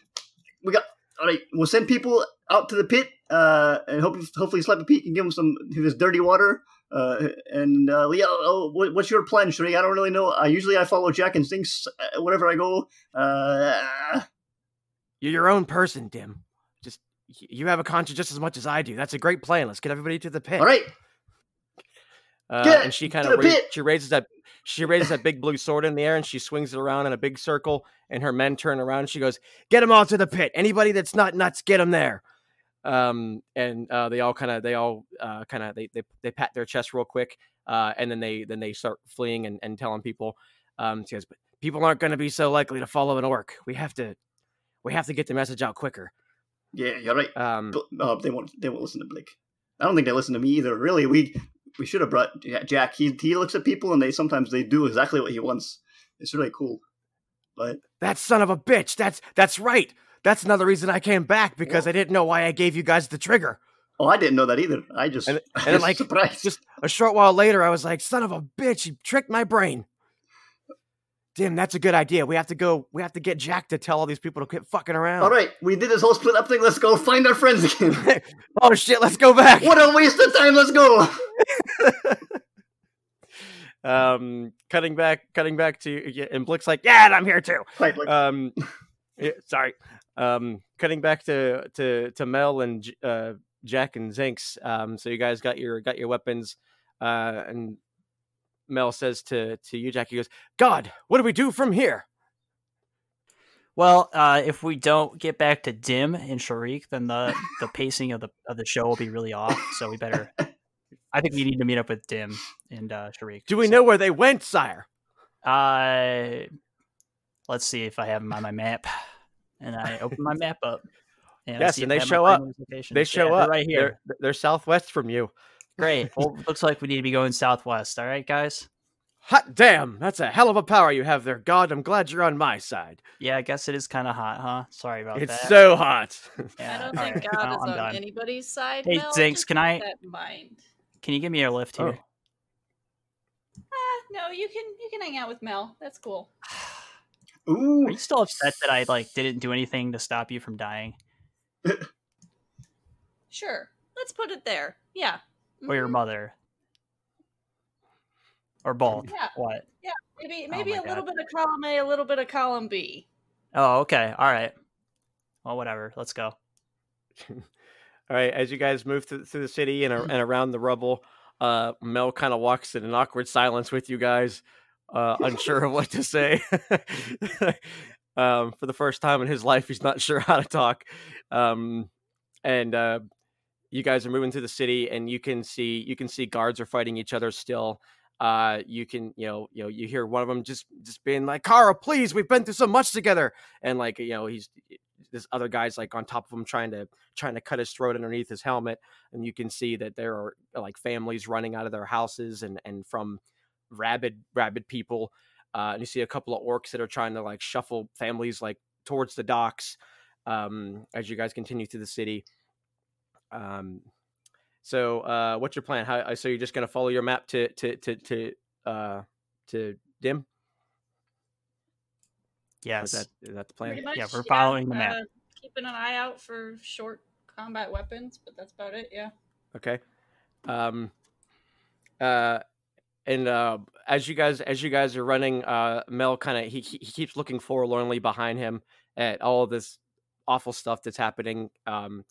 Speaker 3: we got. All right. We'll send people out to the pit. Uh, and hope, hopefully Pete can give him some of his dirty water. Uh, and uh, yeah. Oh, what, what's your plan, Shree? I don't really know. Uh, usually I follow Jack and Stinks uh, wherever I go. Uh,
Speaker 1: You're your own person, Dim. Just you have a conscience just as much as I do. That's a great plan. Let's get everybody to the pit.
Speaker 3: all right.
Speaker 1: Uh,
Speaker 3: Get
Speaker 1: and she kind of ra- she raises that she raises that big blue sword in the air and she swings it around in a big circle. And her men turn around. and She goes, "Get them all to the pit. Anybody that's not nuts, get them there." Um, and uh, they all kind of they all uh, kind of they, they they pat their chest real quick. Uh, and then they then they start fleeing and, and telling people. Um, she goes, "But people aren't going to be so likely to follow an orc. We have to we have to get the message out quicker."
Speaker 3: Yeah, you're right.
Speaker 1: Um,
Speaker 3: But, they won't. They won't listen to Blake. I don't think they listen to me either. Really, we we should have brought Jack. He he looks at people and they sometimes they do exactly what he wants. It's really cool. But
Speaker 1: That son of a bitch. That's that's right. That's another reason I came back because I didn't know why I gave you guys the trigger.
Speaker 3: oh, I didn't know that either. I just
Speaker 1: And- <laughs> and like,
Speaker 3: surprised.
Speaker 1: Just a short while later, I was like, "Son of a bitch! You tricked my brain." Dim, that's a good idea. We have to go. We have to get Jack to tell all these people to quit fucking around.
Speaker 3: all right. We did this whole split up thing. Let's go find our friends again. <laughs>
Speaker 1: oh shit! Let's go back.
Speaker 3: what a waste of time. Let's go. <laughs>
Speaker 1: Um, cutting back, cutting back to, yeah, and Blick's like, "Yeah, and I'm here too."
Speaker 3: Right, like,
Speaker 1: um yeah, sorry um cutting back to to to mel and uh jack and Zinkz um so you guys got your got your weapons uh and mel says to to you jack he goes god what do we do from here
Speaker 4: Well, uh, if we don't get back to Dim and Shariq, then the the <laughs> pacing of the of the show will be really off. So we better. I think we need to meet up with Dim and uh, Shariq.
Speaker 1: do we
Speaker 4: So,
Speaker 1: know where they went sire
Speaker 4: Uh, let's see if I have them on my map, and I open my map up. And
Speaker 1: Yes, and they show up.
Speaker 4: primary
Speaker 1: they show
Speaker 4: Yeah,
Speaker 1: up
Speaker 4: right here.
Speaker 1: they're, they're southwest from you
Speaker 4: Great. <laughs> Well, looks like we need to be going southwest. All right, guys.
Speaker 1: hot damn that's a hell of a power you have there god i'm glad you're on my side
Speaker 4: Yeah, I guess it is kind of hot, huh? Sorry about
Speaker 1: it's
Speaker 4: that.
Speaker 1: so hot <laughs>
Speaker 4: Yeah,
Speaker 2: I don't think
Speaker 4: right.
Speaker 2: God
Speaker 4: Well,
Speaker 2: is
Speaker 4: I'm
Speaker 2: on
Speaker 4: done.
Speaker 2: anybody's side.
Speaker 4: Hey,
Speaker 2: Mel, Zinkz,
Speaker 4: can I-
Speaker 2: mind?
Speaker 4: Can you give me a lift
Speaker 1: Oh.
Speaker 4: here?
Speaker 2: Ah, no, you can you can hang out with Mel. That's cool. <sighs> <sighs> <sighs>
Speaker 3: ooh,
Speaker 4: Are you still upset that I like didn't do anything to stop you from dying, <laughs>
Speaker 2: Sure, let's put it there. Yeah.
Speaker 4: or your
Speaker 2: Mhm.
Speaker 4: mother, or both?
Speaker 2: Yeah.
Speaker 4: What? Yeah.
Speaker 2: Maybe
Speaker 4: Oh
Speaker 2: maybe
Speaker 4: my
Speaker 2: a little
Speaker 4: God.
Speaker 2: bit of column A, a little bit of column B.
Speaker 4: Oh, okay. All right. Well, whatever. Let's go. <laughs>
Speaker 1: All right, as you guys move through, through the city and, and around the rubble, uh, Mel kind of walks in an awkward silence with you guys, uh, unsure of what to say. <laughs> um, for the first time in his life, he's not <laughs> sure how to talk. Um, and uh, you guys are moving through the city, and you can see you can see guards are fighting each other still. Uh, you can you know you know you hear one of them just just being like, "Kara, please, we've been through so much together," and like you know he's this other guy's like on top of him trying to trying to cut his throat underneath his helmet and you can see that there are like families running out of their houses and and from rabid rabid people uh, and you see a couple of orcs that are trying to like shuffle families like towards the docks um, as you guys continue through the city um, so uh, what's your plan how so you're just going to follow your map to to to to uh to dim
Speaker 4: Yes.
Speaker 1: is that is that the plan
Speaker 2: much.
Speaker 4: Yeah, we're following the map.
Speaker 2: uh, keeping an eye out for short combat weapons, but that's about it. Yeah.
Speaker 1: Okay. Um. Uh, and uh, as you guys as you guys are running, uh, Mel kind of he he keeps looking forlornly behind him at all this awful stuff that's happening. Um,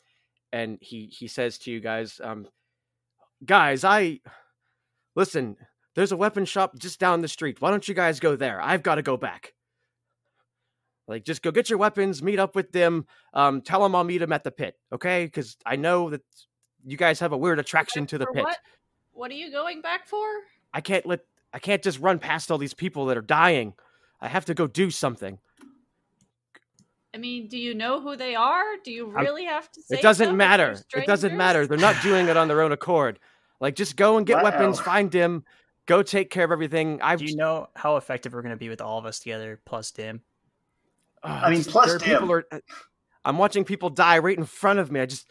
Speaker 1: and he he says to you guys, um, guys, I listen. There's a weapon shop just down the street. Why don't you guys go there? I've got to go back. Like, just go get your weapons, meet up with them. Um, tell them I'll meet them at the pit, okay? Because I know that you guys have a weird attraction to the pit.
Speaker 2: What? What are you going back for?
Speaker 1: I can't let I can't just run past all these people that are dying. I have to go do something.
Speaker 2: I mean, do you know who they are? Do you
Speaker 1: I'm-
Speaker 2: really have to say
Speaker 1: It doesn't
Speaker 2: so
Speaker 1: matter. It doesn't matter. They're not doing it on their own accord. Like just go and get weapons, find Dim, go take care of everything. I've
Speaker 4: Do you know how effective we're going to be with all of us together plus Dim?
Speaker 1: Ugh,
Speaker 3: I mean, plus Dim.
Speaker 1: people are uh, I'm watching people die right in front of me. I just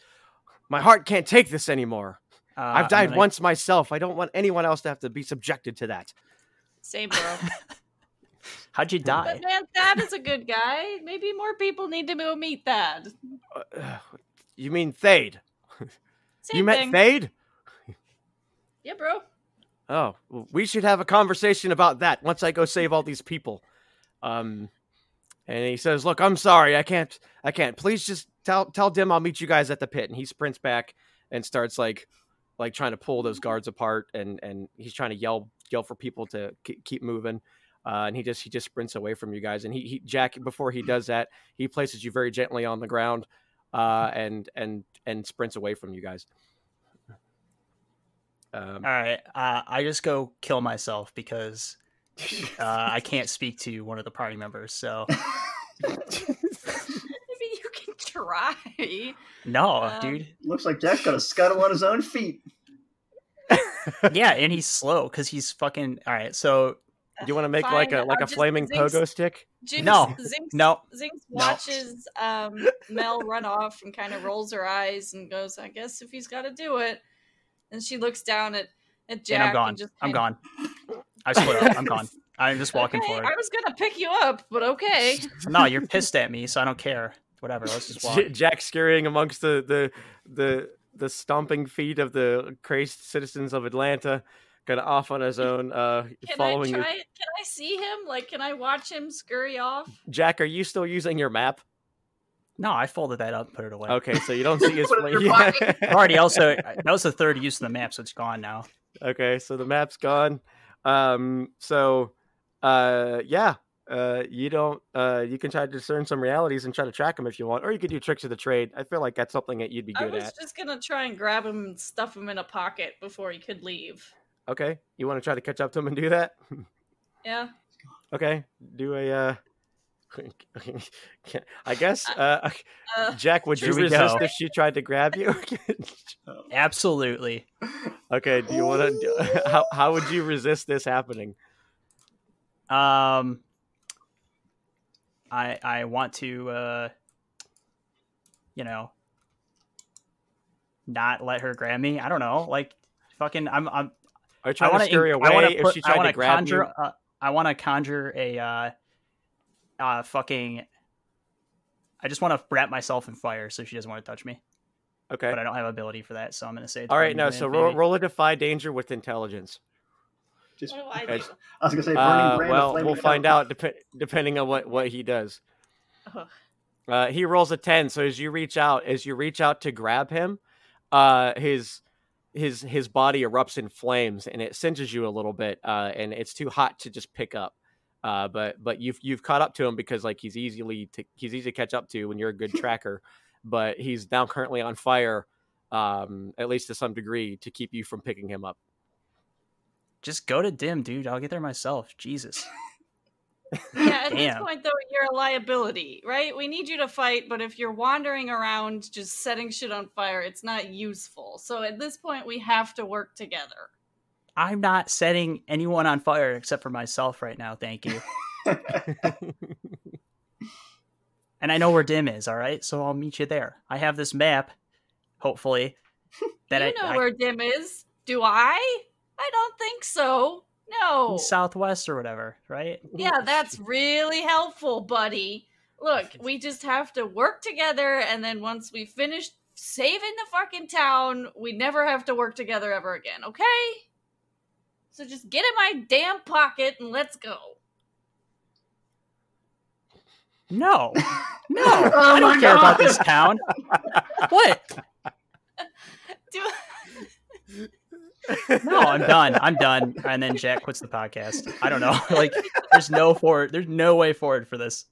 Speaker 1: my heart can't take this anymore.
Speaker 4: Uh,
Speaker 1: I've died
Speaker 4: gonna-
Speaker 1: once myself. I don't want anyone else to have to be subjected to that.
Speaker 2: Same, bro. <laughs>
Speaker 4: How'd you die?
Speaker 2: but man, Thad is a good guy. Maybe more people need to go meet Thad.
Speaker 1: Uh, you mean Thade? <laughs>
Speaker 2: Same
Speaker 1: you met
Speaker 2: thing.
Speaker 1: Thade?
Speaker 2: Yeah, bro.
Speaker 1: Oh, well, we should have a conversation about that once I go save all these people. Um, and he says, "Look, I'm sorry, I can't, I can't. Please just tell tell Dim I'll meet you guys at the pit." And he sprints back and starts like, like trying to pull those guards apart, and and he's trying to yell yell for people to k- keep moving. Uh, and he just he just sprints away from you guys. And he, he Jack before he does that, he places you very gently on the ground, uh, and and and sprints away from you guys. Um,
Speaker 4: All right, uh, I just go kill myself because uh, I <laughs> can't speak to one of the party members. So
Speaker 2: Maybe you can try.
Speaker 4: no,
Speaker 2: Um,
Speaker 4: dude.
Speaker 3: Looks like Jack's got a scuttle on his own feet. <laughs>
Speaker 4: Yeah, and he's slow because he's fucking. All right, so
Speaker 1: you want to make like a like
Speaker 2: I'll
Speaker 1: a
Speaker 2: just
Speaker 1: flaming
Speaker 2: Zinkz-
Speaker 1: pogo stick?
Speaker 2: Jinx,
Speaker 4: No.
Speaker 2: Zinkz,
Speaker 4: no,
Speaker 2: Zinkz
Speaker 4: No.
Speaker 2: watches um, Mel run off and kind of rolls her eyes and goes, "I guess if he's got to do it." And she looks down at at Jack
Speaker 4: and I'm gone.
Speaker 2: just
Speaker 4: I'm gone. I split <laughs> up. I'm gone. I'm just walking
Speaker 2: okay,
Speaker 4: forward.
Speaker 2: I was gonna pick you up, but okay.
Speaker 4: No, you're pissed at me, so I don't care. Whatever. Let's just <laughs> walk.
Speaker 1: Jack scurrying amongst the the the the stomping feet of the crazed citizens of Atlanta, kind of off on his own, uh,
Speaker 2: Can
Speaker 1: following
Speaker 2: I
Speaker 1: you.
Speaker 2: try? Can I see him? Like, can I watch him scurry off?
Speaker 1: Jack, are you still using your map?
Speaker 4: No, I folded that up and put it away.
Speaker 1: Okay, so you don't see <laughs> his.
Speaker 3: Put it in
Speaker 1: fla-
Speaker 3: your pocket.
Speaker 4: I've <laughs> already also that was the third use of the map, so it's gone now.
Speaker 1: okay, so the map's gone. Um, so, uh, yeah. Uh, you don't. Uh, you can try to discern some realities and try to track them if you want, or you could do tricks of the trade. I feel like that's something that you'd be good at.
Speaker 2: I
Speaker 1: good
Speaker 2: was
Speaker 1: at.
Speaker 2: just gonna try and grab him and stuff him in a pocket before he could leave.
Speaker 1: Okay, you want to try to catch up to him and do that? <laughs>
Speaker 2: Yeah.
Speaker 1: Okay, do a. Uh, <laughs> I guess. Uh,
Speaker 2: Uh,
Speaker 1: Jack, would you
Speaker 4: we
Speaker 1: resist
Speaker 4: go.
Speaker 1: if she tried to grab you? <laughs>
Speaker 4: Absolutely.
Speaker 1: okay, do you want to? How how would you resist this happening?
Speaker 4: Um, I I want to, uh, you know, not let her grab me. I don't know, like fucking. I'm I'm.
Speaker 1: Are you
Speaker 4: I
Speaker 1: trying
Speaker 4: want
Speaker 1: to scurry
Speaker 4: I
Speaker 1: away
Speaker 4: want
Speaker 1: if
Speaker 4: to
Speaker 1: she
Speaker 4: put. I want
Speaker 1: to
Speaker 4: to
Speaker 1: grab
Speaker 4: conjure.
Speaker 1: you?
Speaker 4: Uh, I want to conjure a, uh, uh, fucking. I just want to wrap myself in fire so she doesn't want to touch me,
Speaker 1: Okay.
Speaker 4: but I don't have ability for that, so I'm gonna say. it's
Speaker 1: All right, now so roll, roll a defy danger with intelligence.
Speaker 3: Just,
Speaker 2: what do I
Speaker 3: I was gonna say, burning
Speaker 1: Uh,
Speaker 3: brand
Speaker 1: well, we'll find out dep- depending on what what he does.
Speaker 2: Ugh.
Speaker 1: Uh, he rolls a ten. So as you reach out, as you reach out to grab him, uh, his his his body erupts in flames and it singes you a little bit. Uh, and it's too hot to just pick up. Uh, but but you've you've caught up to him because like he's easily to, he's easy to catch up to when you're a good <laughs> tracker. But he's now currently on fire, um, at least to some degree, to keep you from picking him up.
Speaker 4: Just go to dim, dude. I'll get there myself. Jesus. <laughs>
Speaker 2: Yeah, at this point though, you're a liability, right? We need you to fight, but if you're wandering around just setting shit on fire, it's not useful. So at this point, we have to work together.
Speaker 4: I'm not setting anyone on fire except for myself right now. Thank you. <laughs> <laughs> And I know where Dim is, all right? So I'll meet you there. I have this map, hopefully. That
Speaker 2: you
Speaker 4: I,
Speaker 2: know
Speaker 4: I-
Speaker 2: where Dim is. Do I? I don't think so. No.
Speaker 4: Southwest or whatever, right?
Speaker 2: Yeah, that's <laughs> really helpful, buddy. Look, we just have to work together, and then once we finish saving the fucking town. We never have to work together ever again, okay? So just get in my damn pocket and let's go.
Speaker 4: No, no, <laughs>
Speaker 3: Oh
Speaker 4: I don't
Speaker 3: my
Speaker 4: care about this town. <laughs> what?
Speaker 2: Do
Speaker 4: No, I'm done. I'm done. And then Jack quits the podcast. I don't know. <laughs> Like, there's no forward. There's no way forward for this.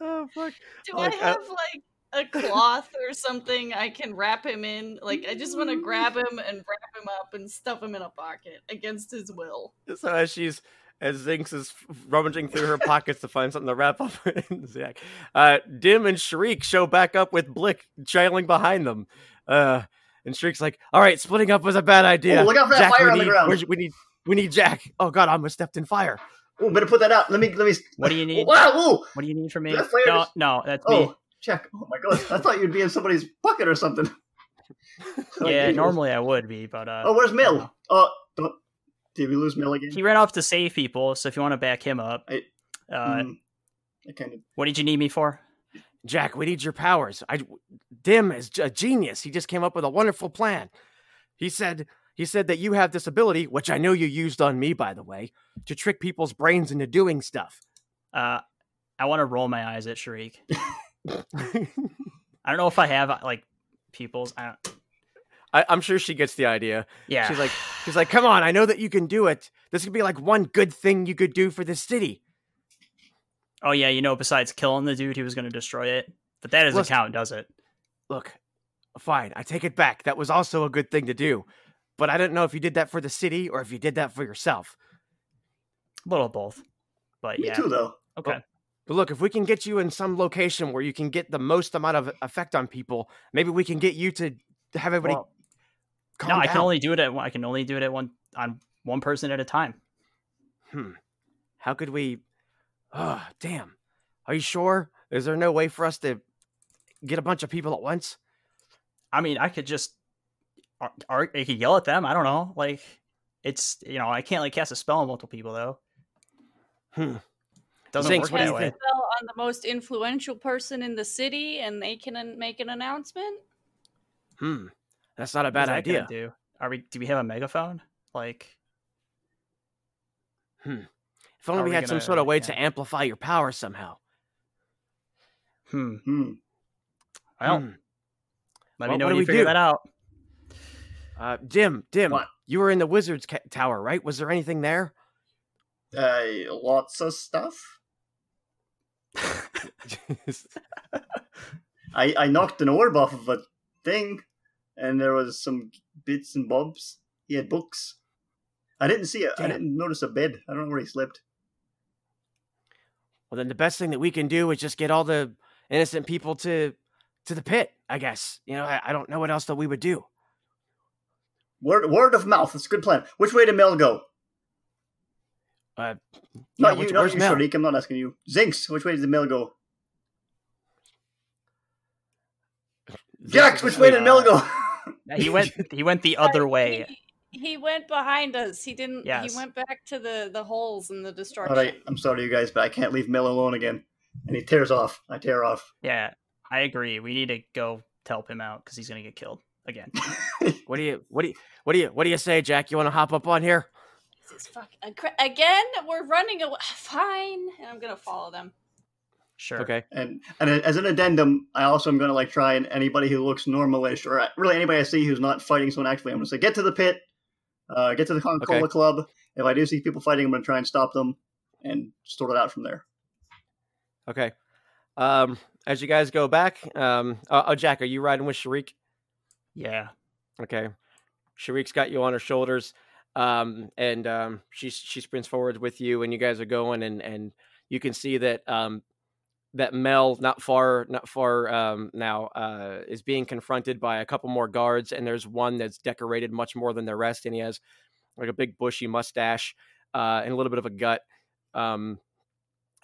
Speaker 1: oh fuck!
Speaker 2: do
Speaker 1: Like,
Speaker 2: I have like a cloth or something I can wrap him in? Like I just want to grab him and wrap him up and stuff him in a pocket against his will.
Speaker 1: So as she's as Zinkz is rummaging through her pockets to find something to wrap up <laughs> in Zach, uh, Dim and Shariq show back up with Blick trailing behind them. Uh, and Shariq's like, "All right, splitting up was a bad idea.
Speaker 3: Oh, look out for that
Speaker 1: Jack,
Speaker 3: fire
Speaker 1: we
Speaker 3: on the
Speaker 1: need,
Speaker 3: ground."
Speaker 1: where's- We need, we need Jack. Oh God, I almost stepped in fire.
Speaker 3: Oh, better put that out. Let me let me.
Speaker 4: What do you need?
Speaker 3: Wow! Whoa!
Speaker 4: What do you need from me?
Speaker 3: That fire
Speaker 4: No,
Speaker 3: just-
Speaker 4: no, that's me.
Speaker 3: Oh, check. Oh my god! I thought you'd be in somebody's bucket or something. <laughs>
Speaker 4: Yeah, normally I would be, but uh,
Speaker 3: Oh, where's Mill? Oh, don't- did we lose Mill again?
Speaker 4: he ran off to save people. So if you want to back him up,
Speaker 3: I-
Speaker 4: uh,
Speaker 3: Hmm. I kind of.
Speaker 4: what did you need me for?
Speaker 1: Jack, we need your powers. I, Dim is a genius. He just came up with a wonderful plan. He said he said that you have this ability, which I know you used on me, by the way, to trick people's brains into doing stuff.
Speaker 4: Uh, I want to roll my eyes at Shariq. <laughs> I don't know if I have uh, like pupils. I don't,
Speaker 1: I, I'm sure she gets the idea.
Speaker 4: yeah,
Speaker 1: She's like, she's like, come on, I know that you can do it. This could be like one good thing you could do for the city.
Speaker 4: Oh yeah, you know, besides killing the dude, he was going to destroy it. But that doesn't
Speaker 1: Listen-
Speaker 4: count, does it?
Speaker 1: Look, fine, I take it back. That was also a good thing to do. But I don't know if you did that for the city or if you did that for yourself.
Speaker 4: A little of both. But
Speaker 3: Me
Speaker 4: yeah,
Speaker 3: too, though.
Speaker 4: okay.
Speaker 1: But look, if we can get you in some location where you can get the most amount of effect on people, maybe we can get you to have everybody
Speaker 4: Well,
Speaker 1: calm
Speaker 4: no,
Speaker 1: down.
Speaker 4: I can only do it at one- I can only do it at one on one person at a time.
Speaker 1: Hmm. How could we? Oh, damn. Are you sure? Is there no way for us to get a bunch of people at once?
Speaker 4: I mean, I could just or, or I could yell at them. I don't know. Like it's you know, I can't like cast a spell on multiple people though.
Speaker 1: Hmm.
Speaker 4: Doesn't
Speaker 1: Zinkz,
Speaker 4: work
Speaker 1: what do
Speaker 4: that way.
Speaker 2: Spell on the most influential person in the city, and they can make an announcement.
Speaker 1: Hmm. That's not a bad
Speaker 4: is that gonna
Speaker 1: idea.
Speaker 4: Do are we? Do we have a megaphone? Like
Speaker 1: If only we
Speaker 4: we
Speaker 1: had some
Speaker 4: gonna-
Speaker 1: sort of way to amplify your power somehow.
Speaker 4: hmm.
Speaker 3: Hmm.
Speaker 4: Well,
Speaker 1: Hmm.
Speaker 4: let
Speaker 1: Well,
Speaker 4: me know when you
Speaker 1: we
Speaker 4: figure
Speaker 1: do?
Speaker 4: that out.
Speaker 1: Uh, Dim, Dim,
Speaker 3: What?
Speaker 1: you were in the wizard's ca- tower, right? Was there anything there?
Speaker 3: Uh, lots of stuff. <laughs> I I knocked an orb off of a thing, and there was some bits and bobs. He had books. I didn't see it. I didn't notice a bed. I don't know where he slept.
Speaker 1: Well, then the best thing that we can do is just get all the innocent people to to the pit. I guess. You know, I, I don't know what else that we would do.
Speaker 3: Word word of mouth. It's a good plan. Which way did Mel go?
Speaker 1: Uh,
Speaker 3: Not
Speaker 1: yeah,
Speaker 3: you,
Speaker 1: which-
Speaker 3: not
Speaker 1: where's
Speaker 3: you,
Speaker 1: Mel?
Speaker 3: Shariq. I'm not asking you. Zinkz. Which way did the Mel go? <laughs> Jax. Which way did Mel <laughs> go?
Speaker 4: he went. He went the <laughs> other way.
Speaker 2: He, he went behind us. He didn't.
Speaker 4: Yes.
Speaker 2: He went back to the the holes and the
Speaker 3: All
Speaker 2: destruction.
Speaker 3: right. I'm sorry, you guys, but I can't leave Mel alone again. And he tears off. I tear off.
Speaker 4: Yeah, I agree. We need to go to help him out because he's gonna get killed again. <laughs>
Speaker 1: What do you what do you what do you what do you say, Jack? You want to hop up on here?
Speaker 2: This is fuck uh, again. We're running away. <sighs> Fine, and I'm gonna follow them.
Speaker 4: Sure.
Speaker 1: Okay.
Speaker 3: And and as an addendum, I also am going to like try and anybody who looks normalish, or uh, really anybody I see who's not fighting someone actively, I'm going to say get to the pit, uh, get to the Coca Cola
Speaker 1: Okay.
Speaker 3: Club. If I do see people fighting, I'm going to try and stop them and sort it out from there.
Speaker 1: Okay. Um, as you guys go back, um, oh, oh, Jack, are you riding with Shariq?
Speaker 4: Yeah.
Speaker 1: Okay. Shariq's got you on her shoulders, um, and um, she she sprints forward with you, and you guys are going, and and you can see that um, that Mel, not far not far um, now, uh, is being confronted by a couple more guards, and there's one that's decorated much more than the rest, and he has like a big bushy mustache uh, and a little bit of a gut. Um,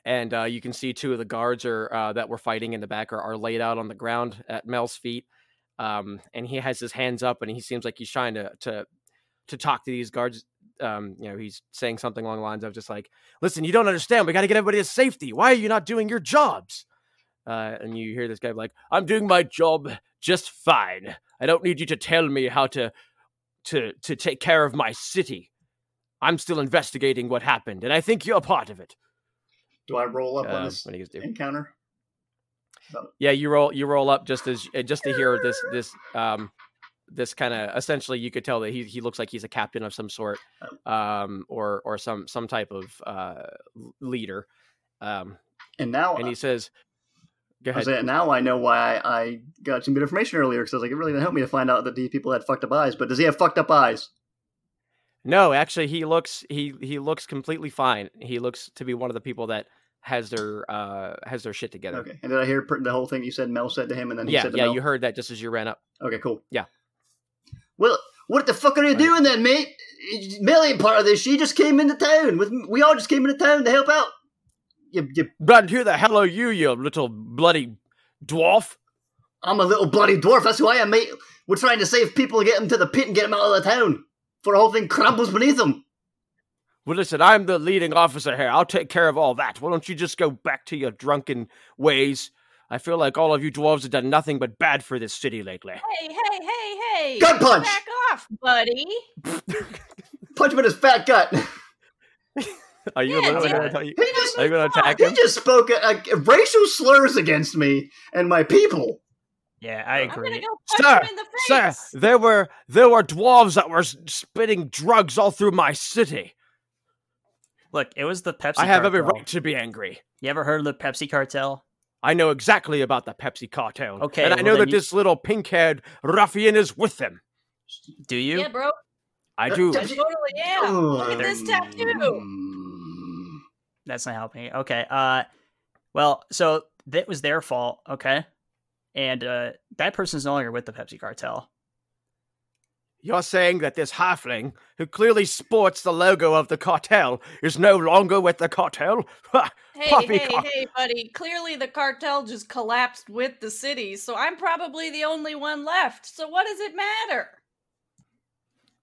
Speaker 1: and uh, you can see two of the guards are uh, that were fighting in the back are, are laid out on the ground at Mel's feet um, and he has his hands up and he seems like he's trying to to to talk to these guards. Um, you know, he's saying something along the lines of just like, "Listen, you don't understand. We got to get everybody to safety. Why are you not doing your jobs?" uh, and you hear this guy like, "I'm doing my job just fine. I don't need you to tell me how to to to take care of my city. I'm still investigating what happened, and I think you're part of it."
Speaker 3: Do I roll up on
Speaker 1: Uh,
Speaker 3: this
Speaker 1: you guys do?
Speaker 3: encounter?
Speaker 1: Yeah, you roll you roll up just as just to hear this this um this kind of essentially you could tell that he he looks like he's a captain of some sort um or or some some type of uh leader um
Speaker 3: And now,
Speaker 1: and he says go ahead
Speaker 3: saying, now I know why I, I got some good information earlier because I was like, it really didn't help me to find out that these people had fucked up eyes. But does he have fucked up eyes?
Speaker 1: no actually he looks he he looks completely fine he looks to be one of the people that has their uh has their shit together
Speaker 3: Okay. And did I hear the whole thing you said? Mel said to him, and then he
Speaker 1: yeah
Speaker 3: said to
Speaker 1: yeah
Speaker 3: Mel.
Speaker 1: you heard that just as you ran up
Speaker 3: Okay, cool.
Speaker 1: Yeah.
Speaker 3: Well, what the fuck are you
Speaker 1: Right.
Speaker 3: doing then, mate? Ain't part of this. She just came into town. With we all just came into town to help out. You, you,
Speaker 1: but who the hell are you you little bloody dwarf
Speaker 3: I'm a little bloody dwarf. That's who I am, mate. We're trying to save people, get them to the pit, and get them out of the town. For the whole thing crumbles beneath them.
Speaker 1: Well, listen, I'm the leading officer here. I'll take care of all that. Why don't you just go back to your drunken ways? I feel like all of you dwarves have done nothing but bad for this city lately.
Speaker 2: Hey, hey, hey, hey!
Speaker 3: Gut punch!
Speaker 2: Back off, buddy.
Speaker 3: Punch him in his fat gut. <laughs>
Speaker 1: Are you
Speaker 2: Yeah,
Speaker 1: literally
Speaker 2: dude.
Speaker 1: gonna tell you?
Speaker 3: He just
Speaker 1: Are you gonna attack
Speaker 3: he just spoke uh, racial slurs against me and my people.
Speaker 4: Yeah, I
Speaker 2: I'm
Speaker 4: agree.
Speaker 2: go punch
Speaker 1: Sir,
Speaker 2: him in the
Speaker 1: Sir, there were there were dwarves that were spitting drugs all through my city.
Speaker 4: Look, it was the Pepsi.
Speaker 1: I have every right to be angry.
Speaker 4: You ever heard of the Pepsi cartel?
Speaker 1: I know exactly about the Pepsi cartel.
Speaker 4: Okay,
Speaker 1: and I
Speaker 4: well
Speaker 1: know that
Speaker 4: you-
Speaker 1: this little pink-haired ruffian is with them.
Speaker 4: Do you?
Speaker 2: Yeah, bro.
Speaker 1: I do.
Speaker 2: I <laughs> totally am. Look at this tattoo.
Speaker 3: Mm.
Speaker 4: That's not helping. Okay. Uh, well, so that was their fault. Okay, and uh, that person's no longer with the Pepsi cartel.
Speaker 1: You're saying that this halfling, who clearly sports the logo of the cartel, is no longer with the cartel? <laughs> Ha!
Speaker 2: Hey, hey,
Speaker 1: Poppycock.
Speaker 2: hey, buddy. Clearly the cartel just collapsed with the city, so I'm probably the only one left. So what does it matter?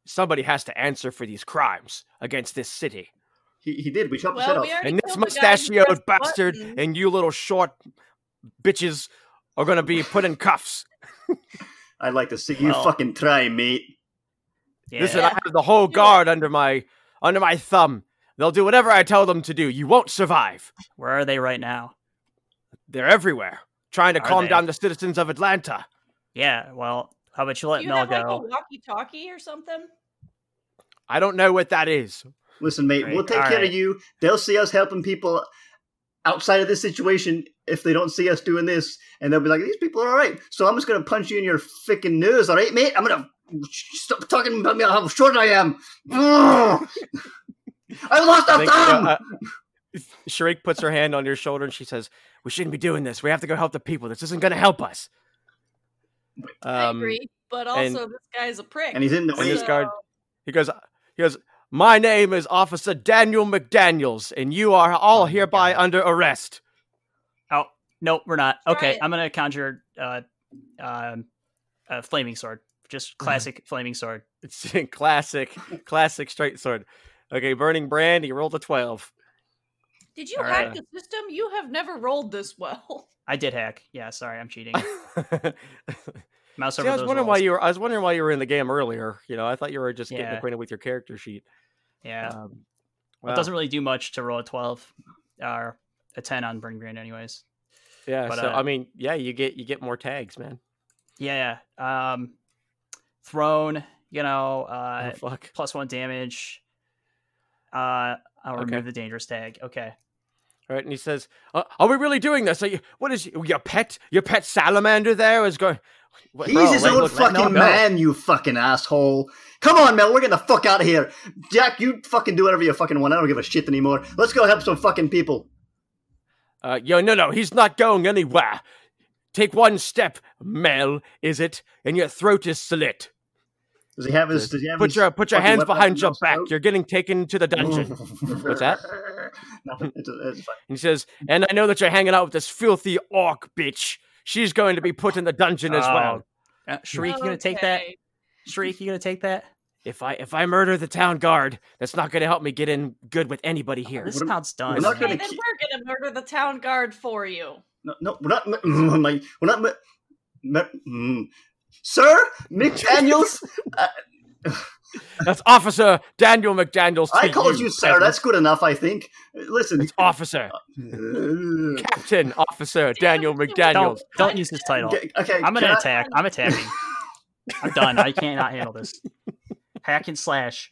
Speaker 1: Somebody has to answer for these crimes against this city.
Speaker 3: He, he did. We chopped his
Speaker 2: Well,
Speaker 3: head
Speaker 2: we
Speaker 3: off.
Speaker 1: And this
Speaker 2: killed the guy who
Speaker 1: mustachioed bastard
Speaker 2: buttons.
Speaker 1: and you little short bitches are gonna be put in cuffs. <laughs>
Speaker 3: I'd like to see you
Speaker 4: Well-
Speaker 3: fucking try, mate.
Speaker 4: Yeah.
Speaker 1: Listen, I have the whole guard under my under my thumb. They'll do whatever I tell them to do. You won't survive.
Speaker 4: Where are they right now?
Speaker 1: They're everywhere, trying to
Speaker 4: Are
Speaker 1: calm
Speaker 4: they?
Speaker 1: down the citizens of Atlanta.
Speaker 4: Yeah. Well, how about you let
Speaker 2: Do you
Speaker 4: Mel
Speaker 2: have like a
Speaker 4: go?
Speaker 2: walkie-talkie or something?
Speaker 1: I don't know what that is.
Speaker 3: Listen, mate,
Speaker 4: Great.
Speaker 3: we'll take
Speaker 4: All
Speaker 3: care
Speaker 4: right.
Speaker 3: of you. They'll see us helping people outside of this situation if they don't see us doing this, and they'll be like, "These people are all right." So I'm just gonna punch you in your freaking nose, all right, mate? I'm gonna stop talking about me how short I am. Ugh. <laughs> I lost a thumb.
Speaker 1: uh, uh, Shariq puts her hand on your shoulder and she says, "We shouldn't be doing this. We have to go help the people. This isn't going to help us."
Speaker 2: I
Speaker 1: Um,
Speaker 2: agree, but
Speaker 1: and-
Speaker 2: also this guy's a prick.
Speaker 3: and he's in the
Speaker 1: and
Speaker 3: way.
Speaker 1: this guard- He goes, "He goes. My name is Officer Daniel McDaniel's, and you are all
Speaker 4: Oh
Speaker 1: hereby
Speaker 4: God.
Speaker 1: under arrest."
Speaker 4: Oh, no, we're not.
Speaker 2: Try
Speaker 4: Okay,
Speaker 2: it.
Speaker 4: I'm gonna conjure uh, um, a flaming sword. Just classic flaming sword.
Speaker 1: It's <laughs> classic, classic straight sword. Okay, burning brand. He rolled a twelve.
Speaker 2: Did you
Speaker 4: All
Speaker 2: hack
Speaker 4: right.
Speaker 2: the system? You have never rolled this well. <laughs>
Speaker 4: I did hack. Yeah, sorry, I'm cheating. <laughs> Mouse
Speaker 1: See,
Speaker 4: over
Speaker 1: I was
Speaker 4: those
Speaker 1: wondering why you were. I was wondering why you were in the game earlier. You know, I thought you were just getting acquainted with your character sheet.
Speaker 4: Yeah,
Speaker 1: Um,
Speaker 4: well, it doesn't really do much to roll a 12 or a 10 on burning brand, anyways.
Speaker 1: Yeah.
Speaker 4: but,
Speaker 1: so
Speaker 4: uh,
Speaker 1: I mean, yeah, you get you get more tags, man.
Speaker 4: Yeah, yeah. Um, throne, you know, uh,
Speaker 1: oh fuck.
Speaker 4: plus one damage. Uh, I'll
Speaker 1: Okay.
Speaker 4: remove the dangerous tag. Okay.
Speaker 1: All right, and he says, uh, "Are we really doing this? Are you, what is your pet? Your pet salamander there is going." What-
Speaker 3: He's
Speaker 1: bro,
Speaker 3: his own
Speaker 1: look, let Mel
Speaker 3: fucking
Speaker 1: go.
Speaker 3: man, you fucking asshole. Come on, Mel, we're getting the fuck out of here. Jack, you fucking do whatever you fucking want. I don't give a shit anymore. Let's go help some fucking people.
Speaker 1: Uh, yo, no, no, he's not going anywhere. Take one step, Mel. Is it? And your throat is slit.
Speaker 3: Does he have his? Does he have
Speaker 1: Put
Speaker 3: his
Speaker 1: your put your hands behind your back.
Speaker 3: throat?
Speaker 1: You're getting taken to the dungeon. <laughs>
Speaker 3: What's
Speaker 1: that?
Speaker 3: Nothing. It's, it's fine.
Speaker 1: And he says, "And I know that you're hanging out with this filthy orc bitch. She's going to be put in the dungeon as well.
Speaker 4: Oh, Uh, Shariq, you gonna take that?
Speaker 2: Okay.
Speaker 4: Shariq, you gonna take that?
Speaker 1: If I if I murder the town guard, that's not going to help me get in good with anybody here."
Speaker 4: This
Speaker 3: What
Speaker 4: town's done.
Speaker 3: we're not
Speaker 2: Okay,
Speaker 3: gonna
Speaker 2: then
Speaker 3: ki-
Speaker 2: we're gonna murder the town guard for you.
Speaker 3: No, no, we're not. <laughs> My, we're not. Mm, Sir McDaniels. <laughs> uh, <laughs>
Speaker 1: That's Officer Daniel McDaniels.
Speaker 3: I called you sir. That's good enough, I think. Listen,
Speaker 1: it's Officer,
Speaker 3: uh, <laughs>
Speaker 1: Captain Officer Daniel McDaniels.
Speaker 4: Don't, don't use his title.
Speaker 3: okay, okay,
Speaker 4: I'm
Speaker 3: can
Speaker 4: gonna attack. I'm attacking. I'm done. I cannot handle this. Hack and slash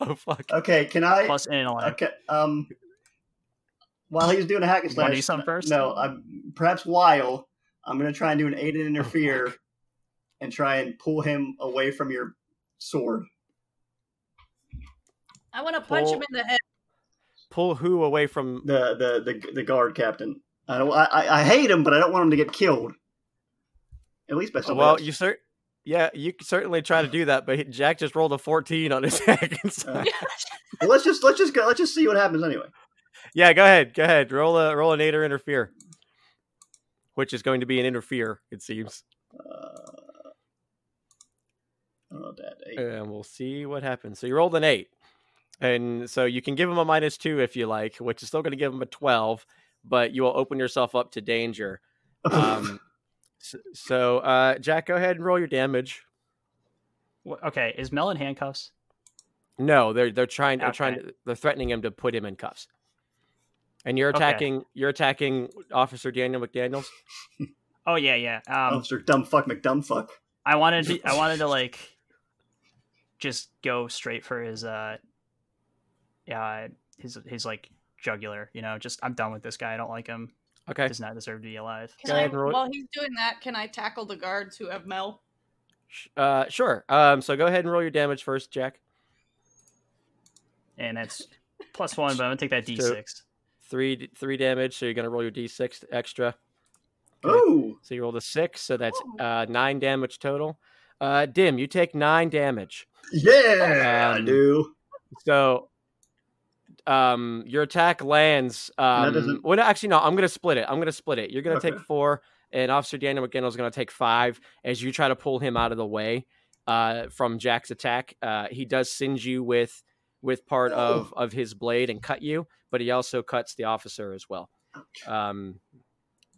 Speaker 1: Oh fuck!
Speaker 3: Okay, can I?
Speaker 4: plus intellect.
Speaker 3: Okay, um, while he's doing a hack and
Speaker 4: You wanna
Speaker 3: slash,
Speaker 4: do something first?
Speaker 3: No, I'm perhaps while I'm gonna try and do an aid and interfere, and try and pull him away from your sword.
Speaker 2: I want to punch him in the head.
Speaker 1: Pull who away from?
Speaker 3: The the the, the guard captain. I don't. I, I I hate him, but I don't want him to get killed. At least by somebody
Speaker 1: Well,
Speaker 3: else.
Speaker 1: you cert. Yeah, you can certainly try to do that, but Jack just rolled a 14 on his hack. and slash.
Speaker 3: Uh, <laughs> Well, let's just let's just go. Let's just see what happens anyway.
Speaker 1: Yeah, go ahead. Go ahead. Roll a roll an aid or interfere, which is going to be an interfere. It seems,
Speaker 3: Uh, oh, that eight.
Speaker 1: and we'll see what happens. So you rolled an eight, and so you can give him a minus two if you like, which is still going to give him a 12, but you will open yourself up to danger. Um, <laughs> so, so uh, Jack, go ahead and roll your damage.
Speaker 4: Okay, is Mel in handcuffs?
Speaker 1: No, they're they're trying they're trying to, they're threatening him to put him in cuffs. And you're
Speaker 4: Okay.
Speaker 1: attacking you're attacking Officer Daniel McDaniels.
Speaker 4: Oh yeah, yeah. Um,
Speaker 3: Officer Dumb Fuck McDumb Fuck.
Speaker 4: I wanted to, I wanted to like just go straight for his uh yeah his his like jugular. You know, just I'm done with this guy. I don't like him.
Speaker 1: Okay.
Speaker 4: Does not deserve to be alive.
Speaker 2: Can I,
Speaker 1: ahead and roll it.
Speaker 2: while he's doing that, can I tackle the guards who have Mel?
Speaker 1: Uh sure. Um so go ahead and roll your damage first, Jack.
Speaker 4: And that's plus one, but I'm gonna take that <laughs> d6.
Speaker 1: Three three damage, so you're gonna roll your D six extra. Okay.
Speaker 3: Oh,
Speaker 1: So you rolled a six, so that's
Speaker 2: Ooh.
Speaker 1: uh nine damage total. Uh Dim, you take nine damage.
Speaker 3: Yeah, I
Speaker 1: Um,
Speaker 3: do.
Speaker 1: So um your attack lands um well actually no i'm gonna split it. I'm gonna split it. You're gonna take four and officer daniel mcginnell is gonna take five as you try to pull him out of the way uh from jack's attack. Uh he does singe you with with part of of his blade and cut you but he also cuts the officer as well. Um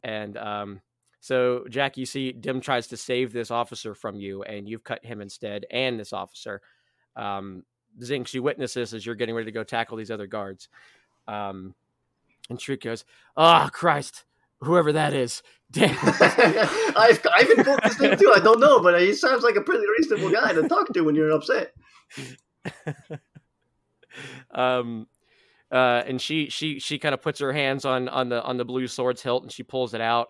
Speaker 1: and um so jack you see dim tries to save this officer from you and you've cut him instead and this officer um Zinkz, you witness this as you're getting ready to go tackle these other guards. Um, and Shariq goes, "Ah, Christ, whoever that is, <laughs> damn." <laughs>
Speaker 3: I've I've invoked this thing too. I don't know, but he sounds like a pretty reasonable guy to talk to when you're upset. <laughs>
Speaker 1: um, uh, and she she she kind of puts her hands on on the on the blue sword's hilt and she pulls it out.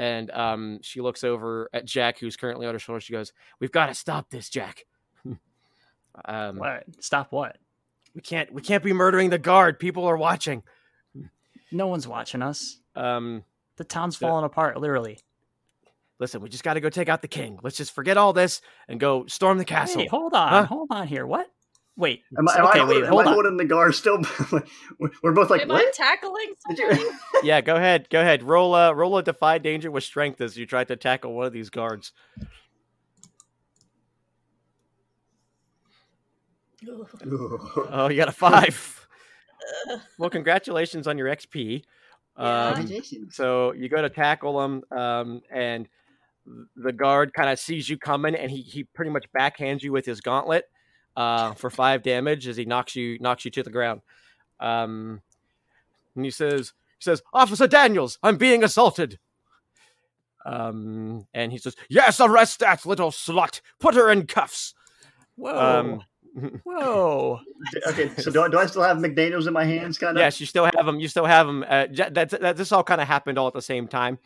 Speaker 1: And um, she looks over at Jack, who's currently on her shoulder. She goes, "We've got to stop this, Jack. <laughs> um,
Speaker 4: What? Stop what?
Speaker 1: we can't we can't be murdering the guard. People are watching."
Speaker 4: No one's watching us.
Speaker 1: Um,
Speaker 4: The town's
Speaker 1: So-
Speaker 4: falling apart, literally.
Speaker 1: listen, we just got to go take out the king. Let's just forget all this and go storm the castle.
Speaker 4: Hey, hold on,
Speaker 1: Huh?
Speaker 4: hold on here. What? Wait.
Speaker 3: Am I,
Speaker 4: s-
Speaker 3: am
Speaker 4: okay,
Speaker 3: I,
Speaker 4: wait,
Speaker 3: holding, am
Speaker 4: hold
Speaker 3: I holding the guard still? We're- <laughs> We're both like,
Speaker 2: Am I
Speaker 3: what?
Speaker 2: tackling
Speaker 3: Did
Speaker 2: somebody?
Speaker 3: you? <laughs>
Speaker 1: yeah, go ahead. Go ahead. Roll a roll a defy danger with strength as you try to tackle one of these guards. Oh, you got a five. <laughs> well, congratulations on your XP.
Speaker 2: Yeah.
Speaker 1: Um, so you go to tackle him, um, and the guard kind of sees you coming, and he he pretty much backhands you with his gauntlet uh, for five damage as he knocks you knocks you to the ground. Um, and he says he says, "Officer Daniels, I'm being assaulted." Um, and he says, "Yes, arrest that little slut. Put her in cuffs."
Speaker 4: Whoa.
Speaker 1: Um, <laughs>
Speaker 4: Whoa.
Speaker 3: okay, so do I, do I still have McDaniels in my hands? Kind of.
Speaker 1: yes, you still have them. You still have them. Uh, Ja- that, that this all kind of happened all at the same time.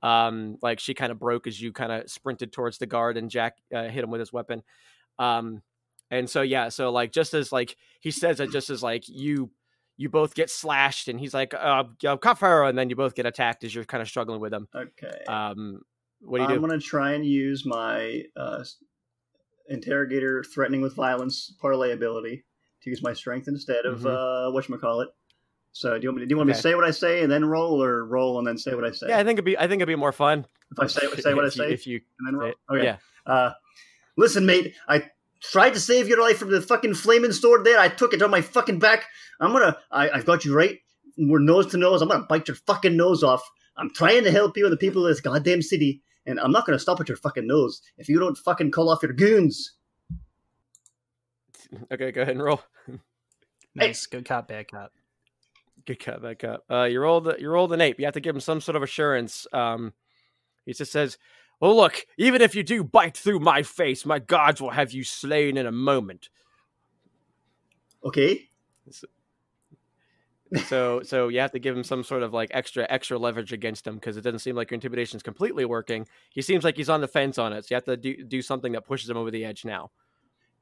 Speaker 1: Um, like she kind of broke as you kind of sprinted towards the guard, and Jack uh, hit him with his weapon. Um, and so yeah, so like just as like he says it, just as like you you both get slashed, and he's like, uh, you cuff her, and then you both get attacked as you're kind of struggling with him.
Speaker 3: Okay.
Speaker 1: Um, what do you
Speaker 3: I'm
Speaker 1: do?
Speaker 3: gonna try and use my uh, interrogator threatening with violence parlay ability to use my strength instead of
Speaker 1: Mhm.
Speaker 3: uh, what it. So do you want me? To, do you want me to say what I say and then roll, or roll and then say what I say?
Speaker 1: Yeah, I think it'd be I think it'd be more fun
Speaker 3: if I say say <laughs> what I
Speaker 1: if you-
Speaker 3: say
Speaker 1: if you
Speaker 3: and then roll.
Speaker 1: say it.
Speaker 3: Okay.
Speaker 1: yeah.
Speaker 3: Uh, listen, mate. I tried to save your life from the fucking flaming sword there. I took it on my fucking back. I'm gonna. I, I've got you right. We're nose to nose. I'm gonna bite your fucking nose off. I'm trying to help you and the people of this goddamn city, and I'm not going to stop at your fucking nose if you don't fucking call off your goons. <laughs>
Speaker 1: Okay, go ahead and roll.
Speaker 4: Nice, good cop, bad cop.
Speaker 1: Good cut, bad cut. Uh, you rolled you rolled an ape. You have to give him some sort of assurance. Um, he just says, "Well, look, even if you do bite through my face, my gods will have you slain in a moment."
Speaker 3: Okay.
Speaker 1: So, so you have to give him some sort of like extra extra leverage against him because it doesn't seem like your intimidation is completely working. He seems like he's on the fence on it. So you have to do do something that pushes him over the edge now.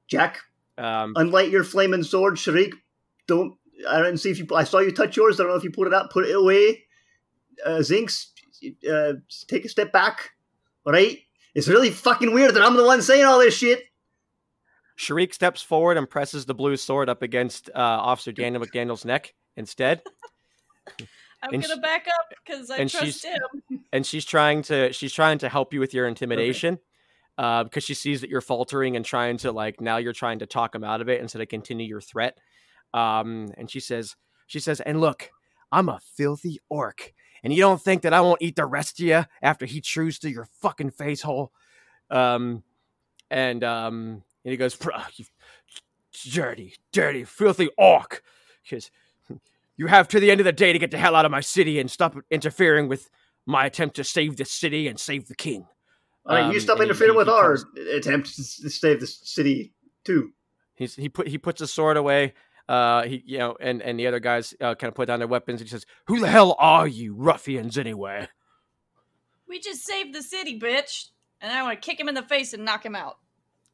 Speaker 3: Jack,
Speaker 1: Um,
Speaker 3: unlight your flaming sword, Shariq. Don't. I didn't see if you. I saw you touch yours. I don't know if you put it up. Put it away. Uh, Zinkz, uh, take a step back. All right. It's really fucking weird that I'm the one saying all this shit.
Speaker 1: Shariq steps forward and presses the blue sword up against uh, Officer Daniel McDaniel's neck instead. <laughs>
Speaker 2: I'm
Speaker 1: And
Speaker 2: gonna
Speaker 1: sh-
Speaker 2: back up because I
Speaker 1: and
Speaker 2: trust
Speaker 1: she's-
Speaker 2: him. <laughs>
Speaker 1: and she's trying to she's trying to help you with your intimidation uh, because she sees that you're faltering and trying to like now you're trying to talk him out of it instead of continue your threat um, and she says she says and look i'm a filthy orc and you don't think that i won't eat the rest of you after he chews through your fucking face hole um, and um, and he goes "Bruh, you dirty dirty filthy orc because you have to the end of the day to get the hell out of my city and stop interfering with my attempt to save the city and save the king.
Speaker 3: Right,
Speaker 1: Um,
Speaker 3: you stop
Speaker 1: and
Speaker 3: interfering
Speaker 1: he-
Speaker 3: with
Speaker 1: he
Speaker 3: our
Speaker 1: comes-
Speaker 3: attempt to to save the city too.
Speaker 1: He's he put he puts his sword away. Uh, he you know, and and the other guys uh, kind of put down their weapons. And he says, "Who the hell are you, ruffians, anyway?"
Speaker 2: We just saved the city, bitch, and I want to kick him in the face and knock him out.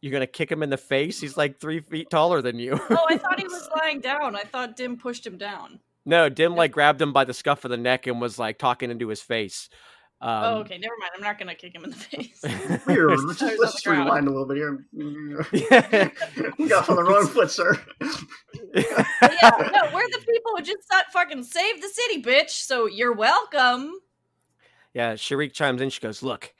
Speaker 1: You're gonna kick him in the face. He's like three feet taller than you.
Speaker 2: Oh, I thought he was <laughs> lying down. I thought Dim pushed him down.
Speaker 1: no, Dim like grabbed him by the scuff of the neck and was like talking into his face. Um,
Speaker 2: oh, okay, never mind. I'm not gonna kick him in the face. <laughs>
Speaker 3: Here, let's just, let's just rewind a little bit here. <laughs>
Speaker 1: yeah.
Speaker 3: we got on the wrong foot, sir.
Speaker 2: But yeah, <laughs> no, we're the people who just thought fucking save the city, bitch. So you're welcome.
Speaker 1: Yeah, Shariq chimes in. She goes, Look,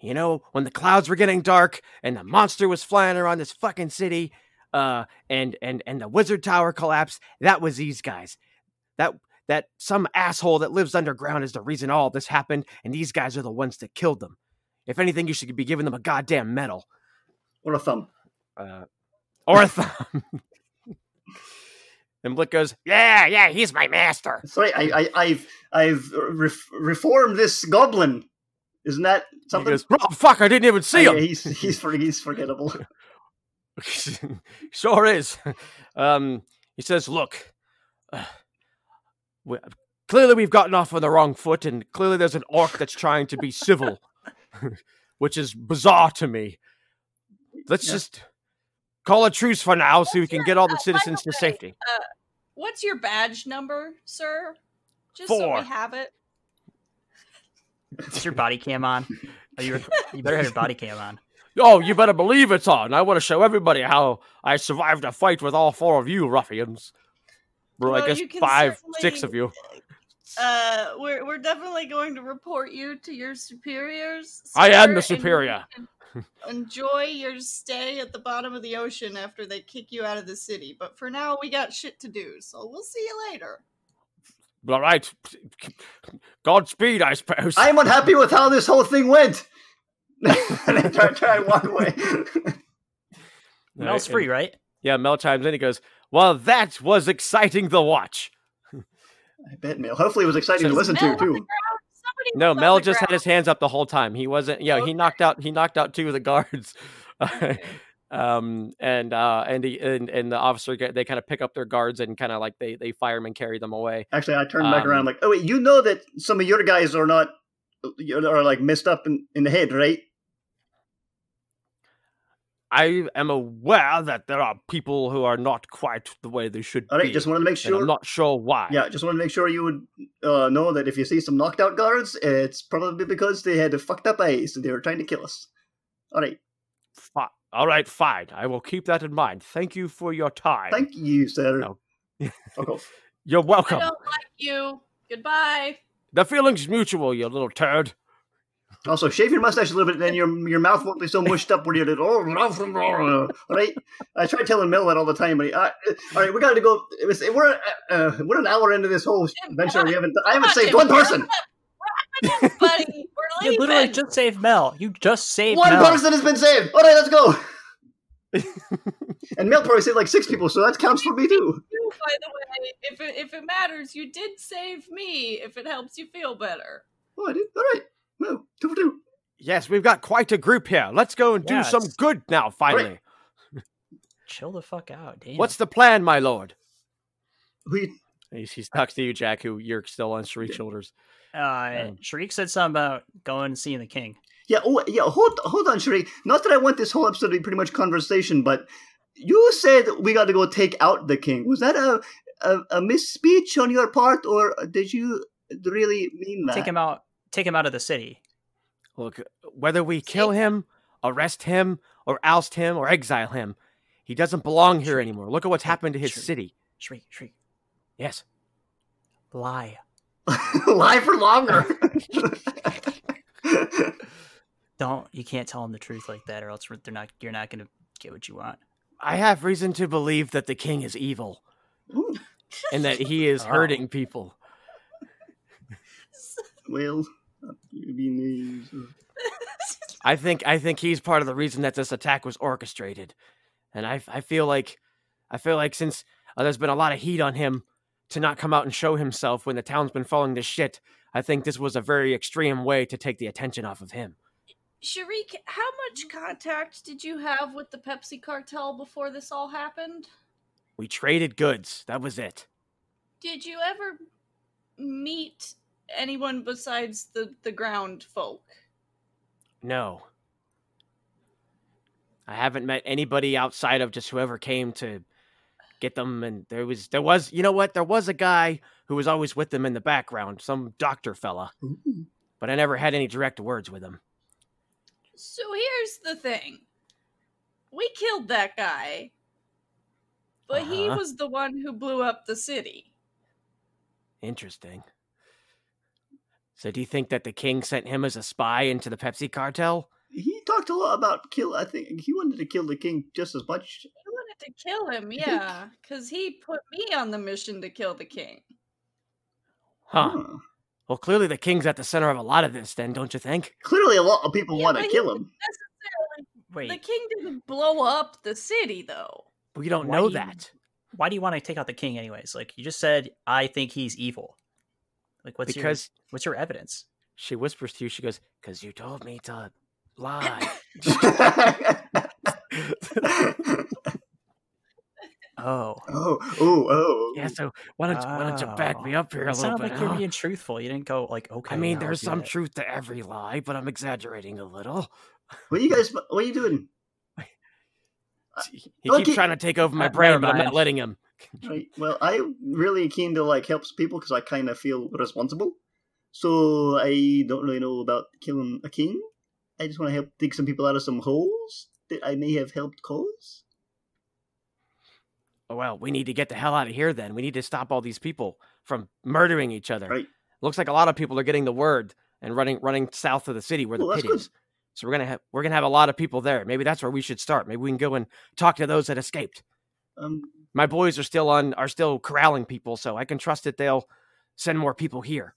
Speaker 1: you know, when the clouds were getting dark and the monster was flying around this fucking city, uh, and and and the wizard tower collapsed, that was these guys. That that some asshole that lives underground is the reason all this happened, and these guys are the ones that killed them. If anything, you should be giving them a goddamn medal.
Speaker 3: or a thumb.
Speaker 1: Uh, or a <laughs> thumb. And Blick goes, Yeah, yeah, he's my master.
Speaker 3: Sorry, I, I, I've, I've ref- reformed this goblin. Isn't that
Speaker 1: He
Speaker 3: something?
Speaker 1: goes, Oh fuck, I didn't even see him.
Speaker 3: yeah, he's, he's, for, he's forgettable. <laughs> <laughs>
Speaker 1: sure is. Um, he says, "Look, uh, we, clearly we've gotten off on the wrong foot, and clearly there's an orc that's trying to be civil, <laughs> which is bizarre to me. Let's
Speaker 3: Yeah.
Speaker 1: just call a truce for now, so we can get all the
Speaker 2: uh, by the
Speaker 1: citizens to
Speaker 2: way,
Speaker 1: safety."
Speaker 2: What's your badge number, sir? Just so
Speaker 1: Four.
Speaker 2: we have it.
Speaker 4: Is your body cam on? Are you, you better have your body cam on. <laughs>
Speaker 1: Oh, you better believe it's on. I want to show everybody how I survived a fight with all four of you ruffians. Well, I guess five, six of you.
Speaker 2: Uh, we're we're definitely going to report you to your superiors.
Speaker 1: I am the
Speaker 2: and you
Speaker 1: superior.
Speaker 2: can Enjoy your stay at the bottom of the ocean after they kick you out of the city. But for now, we got shit to do, so we'll see you later.
Speaker 1: All right. Godspeed, I suppose.
Speaker 3: I'm unhappy with how this whole thing went. <laughs> and I try, try and walk away.
Speaker 4: Mel's
Speaker 1: Right,
Speaker 4: free, right?
Speaker 1: Yeah, Mel chimes in. He goes, "Well, that was exciting to watch."
Speaker 3: I bet, Mel. Hopefully, it was exciting to listen
Speaker 2: Mel
Speaker 3: to too.
Speaker 2: Somebody
Speaker 1: No, Mel
Speaker 2: the
Speaker 1: just had his hands up the whole time. He wasn't. Yeah, he knocked out. He knocked out two of the guards. <laughs> Um, and uh, and the and, and the officer get, they kind of pick up their guards and kind of like they they fire them and carry them away.
Speaker 3: Actually, I turned back
Speaker 1: Um,
Speaker 3: around like, oh wait, you know that some of your guys are not are like messed up in, in the head, right?
Speaker 1: I am aware that there are people who are not quite the way they should
Speaker 3: All right,
Speaker 1: be.
Speaker 3: just wanted to make sure.
Speaker 1: I'm not sure why.
Speaker 3: Yeah, just wanted to make sure you would uh, know that if you see some knocked out guards, it's probably because they had a fucked up eyes and they were trying to kill us. All right,
Speaker 1: Fi- All right, fine. I will keep that in mind. Thank you for your time.
Speaker 3: thank you, sir.
Speaker 1: No.
Speaker 3: Fuck. <laughs>
Speaker 1: You're welcome.
Speaker 2: I
Speaker 1: welcome.
Speaker 2: don't like you. Goodbye.
Speaker 1: The feeling's mutual, you little turd.
Speaker 3: Also, shave your mustache a little bit, then your your mouth won't be so <laughs> mushed up when you're oh, blah, blah, blah." all right. I try telling Mel that all the time, but he, uh, all right, we got to go. It was, we're uh, uh, we're an hour into this whole
Speaker 2: adventure.
Speaker 3: We haven't I haven't
Speaker 2: Come on,
Speaker 3: saved one person.
Speaker 2: the- We're on <laughs>
Speaker 4: You literally just saved Mel. You just saved
Speaker 3: One
Speaker 4: Mel.
Speaker 3: person has been saved. All right, let's go. <laughs> and Mel probably saved like six people, so that counts for me too.
Speaker 2: By the way, if it, if it matters, you did save me. If it helps you feel better.
Speaker 3: Oh, I did. All right. Well, two for.
Speaker 1: Yes, we've got quite a group here. Let's go and do some
Speaker 4: it's-
Speaker 1: good now, finally.
Speaker 4: Chill the fuck out. Damn.
Speaker 1: What's the plan, my lord?
Speaker 3: We
Speaker 5: He, he talks to you, Jack, who you're still on Shariq's shoulders.
Speaker 4: uh
Speaker 5: Um,
Speaker 4: Shariq said something about going and seeing the king.
Speaker 3: Yeah, oh yeah, hold hold on, Sheree. Not that I want this whole episode to be pretty much conversation, but you said we got to go take out the king. Was that a a, a misspeech on your part, or did you really mean that?
Speaker 4: Take him out take him out of the city.
Speaker 1: Look, whether we kill him, arrest him, or oust him, or exile him, he doesn't belong here anymore. Look at what's happened to his
Speaker 4: Shriek.
Speaker 1: city.
Speaker 4: Shriek, shriek.
Speaker 1: Yes.
Speaker 4: Lie. <laughs>
Speaker 3: Lie for longer. <laughs>
Speaker 4: Don't you can't tell him the truth like that, or else they're not. You're not gonna get what you want.
Speaker 1: I have reason to believe that the king is evil and that he is <laughs>
Speaker 4: Oh.
Speaker 1: hurting people.
Speaker 3: well, I mean, uh,
Speaker 1: I think I think he's part of the reason that this attack was orchestrated, and I I feel like I feel like since uh, there's been a lot of heat on him to not come out and show himself when the town's been falling to shit, I think this was a very extreme way to take the attention off of him.
Speaker 2: Shariq, how much contact did you have with the Pepsi cartel before this all happened?
Speaker 1: We traded goods. That was it.
Speaker 2: Did you ever meet anyone besides the the ground folk?
Speaker 1: No. I haven't met anybody outside of just whoever came to get them and there was there was you know what there was a guy who was always with them in the background some doctor fella
Speaker 3: ooh.
Speaker 1: but I never had any direct words with him
Speaker 2: So here's the thing. We killed that guy. But he
Speaker 1: Uh-huh.
Speaker 2: was the one who blew up the city.
Speaker 1: interesting so do you think that the king sent him as a spy into the Pepsi cartel
Speaker 3: he talked a lot about kill. I think he wanted to kill the king just as much.
Speaker 2: He wanted to kill him, yeah, because he put me on the mission to kill the king.
Speaker 1: huh
Speaker 3: Huh.
Speaker 1: well clearly the king's at the center of a lot of this then don't you think
Speaker 3: Clearly, a lot of people
Speaker 2: Yeah,
Speaker 3: want to kill him.
Speaker 4: Wait,
Speaker 2: the king didn't blow up the city, though.
Speaker 1: we don't
Speaker 4: Why
Speaker 1: know
Speaker 4: do you-
Speaker 1: that
Speaker 4: why do you want to take out the king anyways? Like you just said, I think he's evil. Like what's
Speaker 1: because
Speaker 4: your what's your evidence?
Speaker 1: she whispers to you she goes because you told me to lie
Speaker 4: Oh, <laughs>
Speaker 3: oh, oh, oh.
Speaker 1: Yeah, so why don't you, why don't you back me
Speaker 4: Oh.
Speaker 1: up here a
Speaker 4: It
Speaker 1: little bit?
Speaker 4: like you're being truthful. You didn't go like, okay.
Speaker 1: I mean,
Speaker 4: I'll
Speaker 1: there's some
Speaker 4: that.
Speaker 1: truth to every lie, but I'm exaggerating a little.
Speaker 3: What are you guys? What are you doing? <laughs>
Speaker 1: He
Speaker 3: Don't
Speaker 1: keeps
Speaker 3: keep-
Speaker 1: trying to take over my
Speaker 4: Uh,
Speaker 1: brain, but I'm not letting him. <laughs>
Speaker 3: Right. Well, I'm really keen to like help people because I kind of feel responsible. So I don't really know about killing a king. I just want to help dig some people out of some holes that I may have helped cause.
Speaker 1: Oh, well, we need to get the hell out of here then. We need to stop all these people from murdering each other.
Speaker 3: Right.
Speaker 1: Looks like a lot of people are getting the word and running running south of the city where the
Speaker 3: Well,
Speaker 1: pit
Speaker 3: good.
Speaker 1: is. So we're gonna have we're gonna have a lot of people there. Maybe that's where we should start. Maybe we can go and talk to those that escaped.
Speaker 3: Um.
Speaker 1: My boys are still on are still corralling people, so I can trust that they'll send more people here.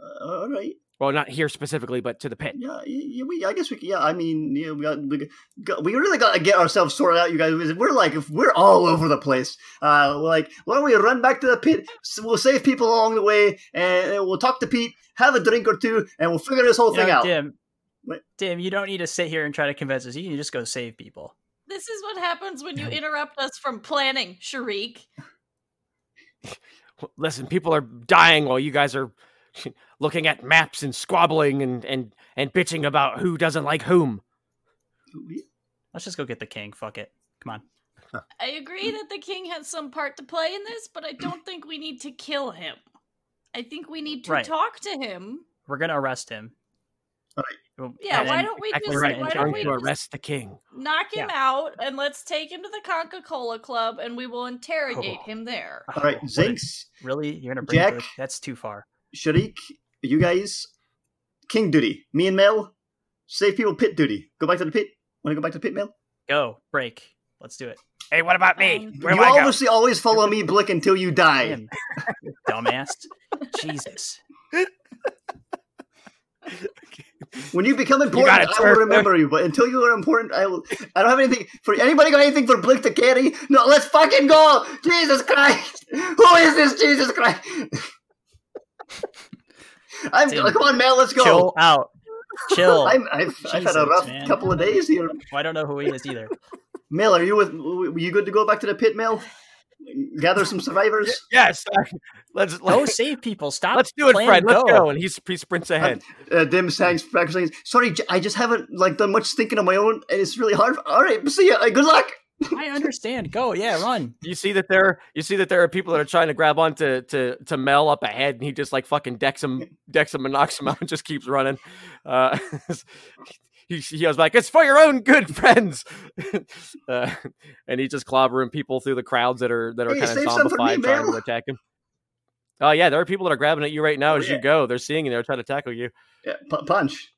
Speaker 3: Uh, all right.
Speaker 1: Well, not here specifically, but to the pit.
Speaker 3: Yeah. Yeah. We. I guess we. Yeah. I mean. Yeah. We got. We, got, we really got to get ourselves sorted out, you guys. We're like. If we're all over the place. Uh. We're like. Why don't we run back to the pit? S- We'll save people along the way, and we'll talk to Pete, have a drink or two, and we'll figure this whole
Speaker 4: You
Speaker 3: thing
Speaker 4: know,
Speaker 3: out.
Speaker 4: Dim,
Speaker 3: What?
Speaker 4: Dim, you don't need to sit here and try to convince us. You can just go save people.
Speaker 2: This is what happens when you interrupt us from planning, Shariq.
Speaker 1: Listen, people are dying while you guys are looking at maps and squabbling and and and bitching about who doesn't like whom.
Speaker 4: Let's just go get the king. Fuck it. Come on.
Speaker 2: I agree that the king has some part to play in this, but I don't think we need to kill him. I think we need to
Speaker 4: Right.
Speaker 2: talk to him.
Speaker 4: We're gonna arrest him.
Speaker 3: Right.
Speaker 4: Well,
Speaker 2: Yeah, why don't we
Speaker 1: Exactly
Speaker 2: just
Speaker 1: right.
Speaker 2: why don't we
Speaker 1: to
Speaker 2: just
Speaker 1: arrest the king.
Speaker 2: knock him
Speaker 4: Yeah.
Speaker 2: out and let's take him to the Coca Cola Club and we will interrogate
Speaker 1: Oh.
Speaker 2: him there.
Speaker 3: All right,
Speaker 4: what a-
Speaker 3: Zinkz,
Speaker 4: Really? You're gonna bring
Speaker 3: Jack?
Speaker 4: the- That's too far.
Speaker 3: Shariq, you guys, king duty. Me and Mel, save people pit duty. Go back to the pit. Want to go back to the pit, Mel?
Speaker 4: Go break. Let's do it.
Speaker 1: Hey, what about me?
Speaker 2: Um,
Speaker 1: Where
Speaker 3: you
Speaker 1: do I go?
Speaker 3: obviously always follow me, Blick, until you die.
Speaker 4: Dim, <laughs> dumbass. Jesus. <laughs> <laughs>
Speaker 3: When you become important, I will remember you. But until you are important, I will. I don't have anything for anybody. Got anything for Blick to carry? No, let's fucking go! Jesus Christ! Who is this? Jesus Christ! <laughs> I'm. Tim, come on, Mel. Let's go.
Speaker 4: Chill out. Chill.
Speaker 3: i have I've had a rough man. couple of days here.
Speaker 4: Well, I don't know who he is either.
Speaker 3: Mel, are you with? Were you good to go back to the pit, Mel? Gather some survivors? <laughs>
Speaker 1: Yes. Let's,
Speaker 4: let's go save people. Stop.
Speaker 1: Let's do it, Fred. Let's go. And he's, he sprints ahead.
Speaker 3: Uh, uh, Dim thanks for saying, sorry, I just haven't like done much thinking on my own, and it's really hard. All right, see ya. Good luck. <laughs>
Speaker 4: I understand. Go, yeah, run.
Speaker 1: You see that there, you see that there are people that are trying to grab onto to to Mel up ahead, and he just like fucking decks him, decks him, and knocks him out, and just keeps running. Uh, <laughs> he, he was like, "It's for your own good, <laughs> friends," uh, and he's just clobbering people through the crowds that are that are hey, kind of zombified me, trying to <laughs> attack him. Oh yeah, there are people that are grabbing at you right now oh, as yeah. you go. They're seeing you. They're trying to tackle you.
Speaker 3: Yeah, p- punch.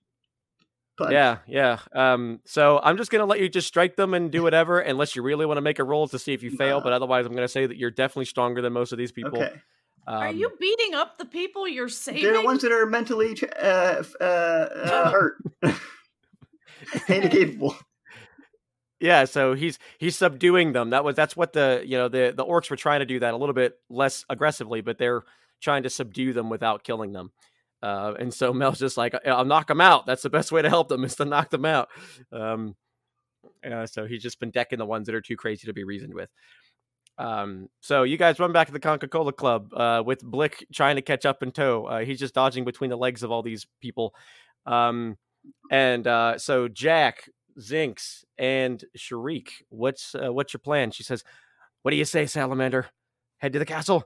Speaker 1: punch. Yeah, yeah. Um, so I'm just gonna let you just strike them and do <laughs> whatever, unless you really want to make a roll to see if you fail. But otherwise, I'm gonna say that you're definitely stronger than most of these people. Okay.
Speaker 2: Um, are you beating up the people you're saving?
Speaker 3: They're the ones that are mentally uh, uh, uh, hurt. <laughs>
Speaker 1: Yeah, so he's he's subduing them. That was that's what the you know the the orcs were trying to do that a little bit less aggressively, but they're trying to subdue them without killing them. Uh, and so <laughs> Mel's just like, I'll knock them out. That's the best way to help them is to knock them out. Um, uh, so he's just been decking the ones that are too crazy to be reasoned with. Um, so you guys run back to the Coca Cola Club uh, with Blick trying to catch up in tow. Uh, he's just dodging between the legs of all these people. Um, and uh, so Jack, Zinkz, and Shariq, what's uh, what's your plan? She says, "What do you say, Salamander? Head to the castle."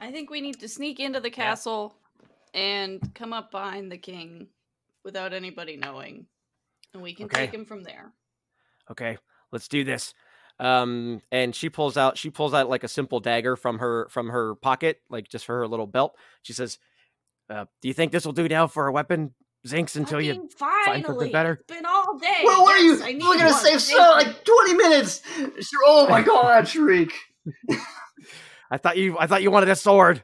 Speaker 2: I think we need to sneak into the castle yeah. and come up behind the king without anybody knowing, and we can okay. take him from there.
Speaker 1: Okay, let's do this. Um, and she pulls out she pulls out like a simple dagger from her from her pocket, like just for her little belt. She says, uh, "Do you think this will do now for a weapon, Zinkz until you finally. find something better.
Speaker 2: It's been all day.
Speaker 3: Well, what yes, are you? We're gonna save so like twenty minutes. Oh my <laughs> god, Shriek!
Speaker 1: I thought you. I thought you wanted a sword.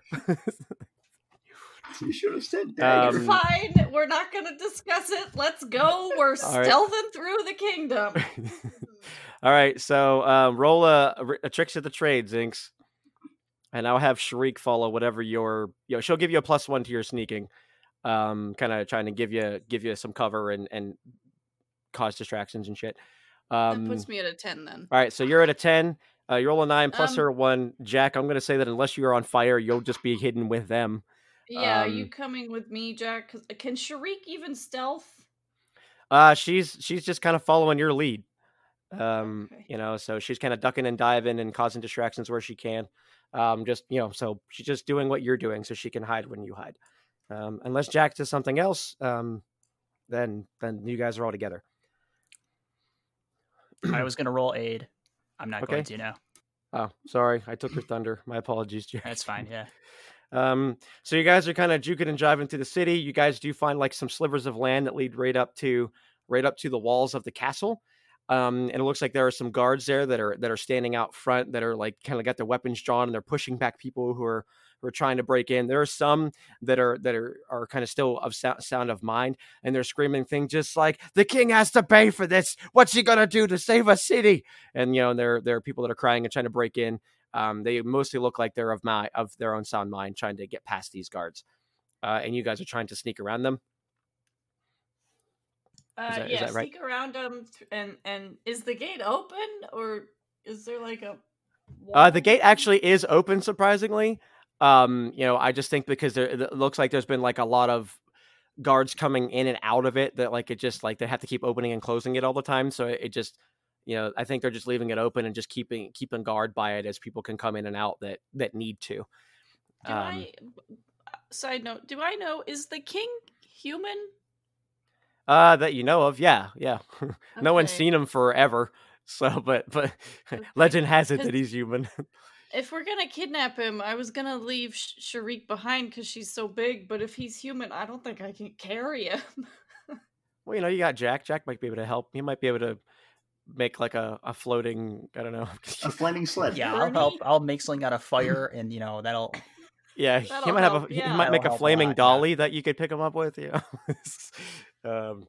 Speaker 3: you should have said that. <laughs>
Speaker 2: Um, Fine, we're not gonna discuss it. Let's go. We're <laughs> stealthing right. through the kingdom.
Speaker 1: all right, so um, roll a, a tricks of the trade, Zinkz, and I'll have Shariq follow whatever your. You know, she'll give you a plus one to your sneaking um, kind of trying to give you give you some cover and and cause distractions and shit.
Speaker 2: Um, that puts me at a ten then.
Speaker 1: All right, so you're at a ten. Uh, you roll a nine plus um, her one. Jack, I'm going to say that unless you are on fire, you'll just be hidden with them.
Speaker 2: Yeah, um, are you coming with me, Jack? Uh, can Shariq even stealth?
Speaker 1: Uh, she's she's just kind of following your lead. Um, okay. you know, so she's kind of ducking and diving and causing distractions where she can. Um, just you know, so she's just doing what you're doing, so she can hide when you hide. Um, unless Jack does something else, um, then then you guys are all together.
Speaker 4: I <clears throat> was gonna roll aid. I'm not okay. going to now.
Speaker 1: Oh, sorry, I took your thunder. My apologies, Jack.
Speaker 4: That's fine. Yeah. <laughs>
Speaker 1: Um, so you guys are kind of juking and driving through the city. You guys do find like some slivers of land that lead right up to right up to the walls of the castle. Um, and it looks like there are some guards there that are that are standing out front that are like kind of got their weapons drawn and they're pushing back people who are who are trying to break in. There are some that are that are are kind of still of sound of mind, and they're screaming things just like the king has to pay for this. What's he gonna do to save a city? And you know, there there are people that are crying and trying to break in. Um, they mostly look like they're of my of their own sound mind, trying to get past these guards. Uh, and you guys are trying to sneak around them.
Speaker 2: Uh, that, yeah, right? sneak around them, and and is the gate open or is there like a?
Speaker 1: Uh, the gate actually is open, surprisingly. Um, you know, I just think because there it looks like there's been like a lot of guards coming in and out of it that like it just like they have to keep opening and closing it all the time. So it, just you know, I think they're just leaving it open and just keeping keeping guard by it as people can come in and out that that need to.
Speaker 2: Do um, I side note, do I know is the king human?
Speaker 1: Uh that you know of, yeah, yeah. <laughs> no one's seen him forever. So but but <laughs> legend has it that he's human <laughs>
Speaker 2: if we're gonna kidnap him, I was gonna leave Sh- Shariq behind because she's so big. But if he's human, I don't think I can carry him.
Speaker 1: well, you know, you got Jack. Jack might be able to help. He might be able to make like a, a floating. I don't know,
Speaker 3: a flaming sled.
Speaker 4: Yeah, I'll help. I'll make something out of fire, <laughs> and you know that'll
Speaker 1: Yeah, he
Speaker 2: That'll
Speaker 1: might have a
Speaker 2: help,
Speaker 1: he might make
Speaker 4: That'll
Speaker 1: a
Speaker 4: help a
Speaker 1: flaming
Speaker 4: lot, yeah.
Speaker 1: dolly that you could pick him up with. Yeah. <laughs> um,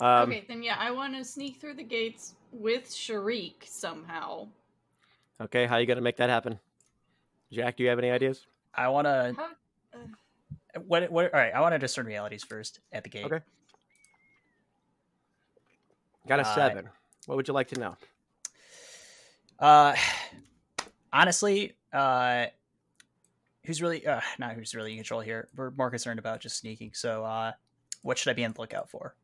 Speaker 1: um,
Speaker 2: okay, then yeah, I want to sneak through the gates with Shariq somehow.
Speaker 1: Okay. How are you gonna make that happen? Jack, do you have any ideas?
Speaker 4: I want to. What? What? All right. I want to discern realities first at the gate.
Speaker 1: Okay. Got a
Speaker 4: Uh,
Speaker 1: seven. What would you like to know?
Speaker 4: Uh, honestly, uh, who's really uh not who's really in control here? We're more concerned about just sneaking. So, uh, what should I be on the lookout for?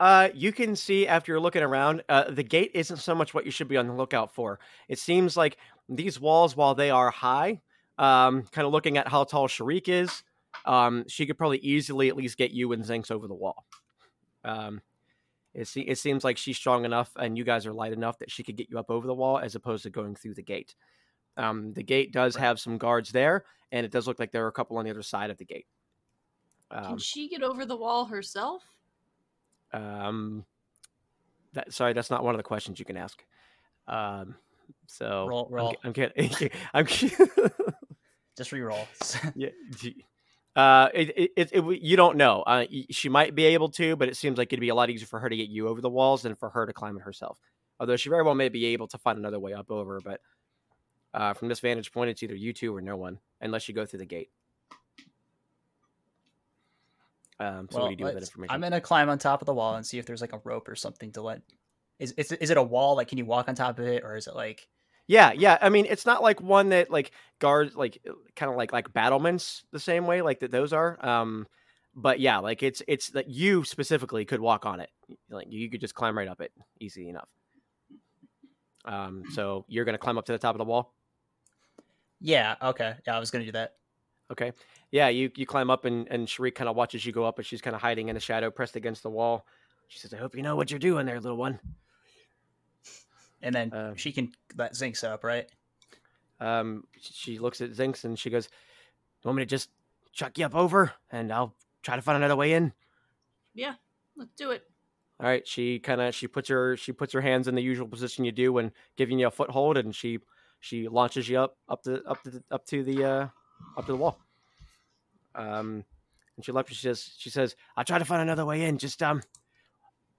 Speaker 1: Uh, you can see after you're looking around, uh, the gate isn't so much what you should be on the lookout for. It seems like these walls, while they are high, um, kind of looking at how tall Shariq is, um, she could probably easily at least get you and Zinkz over the wall. Um, it, se- it seems like she's strong enough and you guys are light enough that she could get you up over the wall as opposed to going through the gate. Um, the gate does have some guards there, and it does look like there are a couple on the other side of the gate.
Speaker 2: can
Speaker 1: Um,
Speaker 2: she get over the wall herself?
Speaker 1: Um, that sorry, that's not one of the questions you can ask. Um, so
Speaker 4: Roll-
Speaker 1: I'm
Speaker 4: roll.
Speaker 1: I'm kidding. <laughs> I'm kidding. <laughs>
Speaker 4: Just re-roll. <laughs>
Speaker 1: yeah. Uh, it, it, it, it- you don't know. Uh, she might be able to, but it seems like it'd be a lot easier for her to get you over the walls than for her to climb it herself. Although she very well may be able to find another way up over, but uh, from this vantage point, it's either you two or no one, unless you go through the gate. Um, so what do you do with that information?
Speaker 4: I'm gonna climb on top of the wall and see if there's like a rope or something to let. Is is is it a wall? Like, can you walk on top of it, or is it like?
Speaker 1: Yeah, yeah. I mean, it's not like one that like guards like kind of like like battlements the same way like that those are. Um, but yeah, like it's it's that you specifically could walk on it. Like you could just climb right up it, easy enough. Um, so you're gonna climb up to the top of the wall.
Speaker 4: Yeah. Okay. Yeah, I was gonna do that.
Speaker 1: Okay. Yeah, you you climb up and and Shariq kind of watches you go up, and she's kind of hiding in the shadow, pressed against the wall. She says, "I hope you know what you're doing there, little one."
Speaker 4: And then
Speaker 1: Uh,
Speaker 4: she can let Zinc set up, right?
Speaker 1: Um, she looks at Zinkz and she goes, you "Want me to just chuck you up over, and I'll try to find another way in."
Speaker 2: Yeah, let's do it.
Speaker 1: All right, she kind of she puts her she puts her hands in the usual position you do when giving you a foothold, and she she launches you up up to up to the, up to the uh, up to the wall. Um, and she left. She says she says I'll try to find another way in. Just um,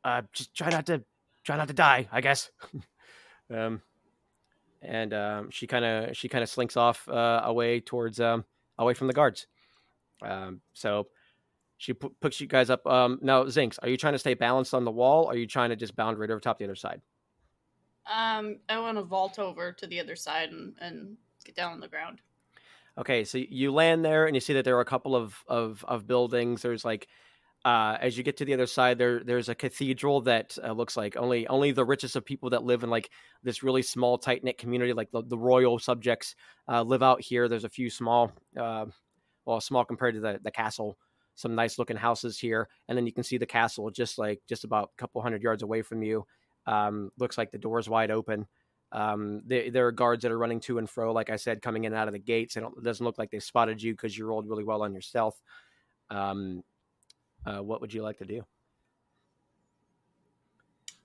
Speaker 1: uh, just try not to try not to die, I guess. <laughs> um, and um, she kind of she kind of slinks off uh, away towards um away from the guards. Um, so she puts you guys up. Um, now, Zinkz, are you trying to stay balanced on the wall? Are you trying to just bound right over top the other side?
Speaker 2: Um, I want to vault over to the other side and, and get down on the ground.
Speaker 1: Okay, so you land there and you see that there are a couple of of, of buildings. There's like uh, as you get to the other side, there there's a cathedral that uh, looks like only only the richest of people that live in like this really small tight knit community, like the, the royal subjects, uh, live out here. There's a few small, uh, well, small compared to the the castle. Some nice looking houses here, and then you can see the castle just like just about a couple hundred yards away from you. Um, looks like the door's wide open. Um, there, there are guards that are running to and fro, like I said, coming in and out of the gates. Don't, it doesn't look like they spotted you because you rolled really well on your stealth. Um, uh, what would you like to do?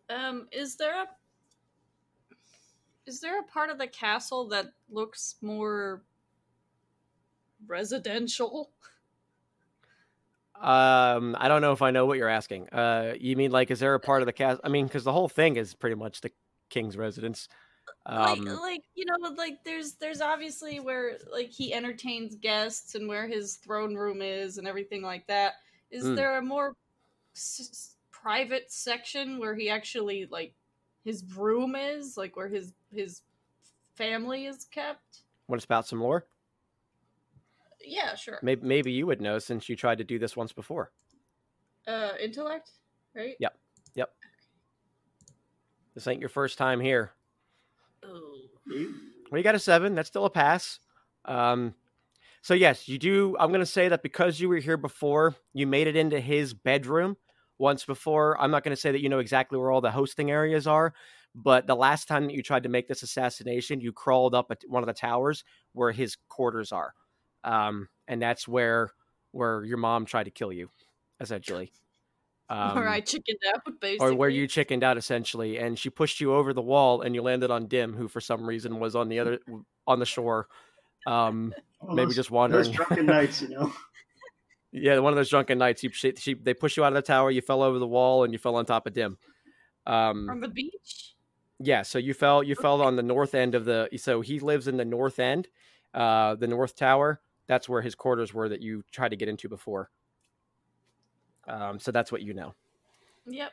Speaker 2: Um, is there a is there a part of the castle that looks more residential?
Speaker 1: Um, I don't know if I know what you're asking. Uh, you mean like, is there a part of the castle? I mean, because the whole thing is pretty much the king's residence. Um,
Speaker 2: like, like you know, like there's there's obviously where like he entertains guests and where his throne room is and everything like that. Is
Speaker 1: Mm.
Speaker 2: there a more s- private section where he actually like his room is, like where his his family is kept?
Speaker 1: want to spout some lore?
Speaker 2: Yeah, sure.
Speaker 1: Maybe, maybe you would know since you tried to do this once before.
Speaker 2: Uh, intellect, right?
Speaker 1: Yep. Yep. This ain't your first time here. Well, you got a seven. That's still a pass. Um, so yes, you do. I'm going to say that because you were here before, you made it into his bedroom once before. I'm not going to say that you know exactly where all the hosting areas are, but the last time that you tried to make this assassination, you crawled up at one of the towers where his quarters are, um, and that's where where your mom tried to kill you, essentially. Um,
Speaker 2: or I chickened out, basically. <laughs>
Speaker 1: or where you chickened out essentially and she pushed you over the wall and you landed on dim who for some reason was on the other on the shore um maybe just wandering.
Speaker 3: Those drunken <laughs> nights, you know.
Speaker 1: yeah, one of those drunken nights. You she, she, they push you out of the tower. You fell over the wall and you fell on top of Dim. Um,
Speaker 2: From the beach.
Speaker 1: yeah, so you fell you fell on the north end of the. So he lives in the north end, uh, the north tower. That's where his quarters were that you tried to get into before. Um, so that's what you know.
Speaker 2: Yep.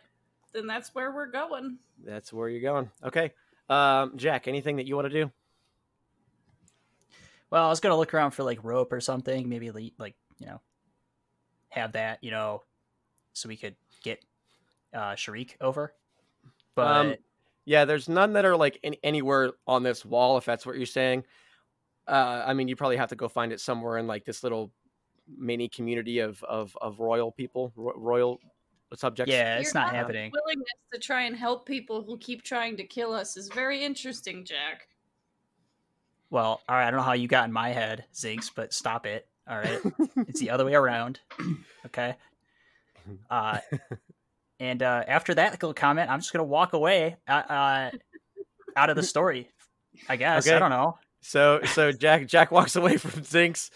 Speaker 2: Then that's where we're going.
Speaker 1: That's where you're going. Okay, um, Jack. Anything that you want to do?
Speaker 4: Well, I was gonna look around for like rope or something, maybe like you know, have that you know, so we could get uh Shariq over. But
Speaker 1: Um, Yeah, there's none that are like any, anywhere on this wall. If that's what you're saying, uh, I mean, you probably have to go find it somewhere in like this little mini community of of, of royal people, ro- royal subjects.
Speaker 4: yeah, it's
Speaker 2: Your
Speaker 4: not
Speaker 2: not
Speaker 4: happening.
Speaker 2: Willingness to try and help people who keep trying to kill us is very interesting, Jack.
Speaker 4: Well, all right, I don't know how you got in my head, Zinkz, but stop it. All right, <laughs> it's the other way around. <clears throat> Okay. Uh, <laughs> and uh, after that little comment, I'm just gonna walk away uh, uh, out of the story. I guess
Speaker 1: Okay.
Speaker 4: I don't know.
Speaker 1: So so Jack Jack walks away from Zinkz.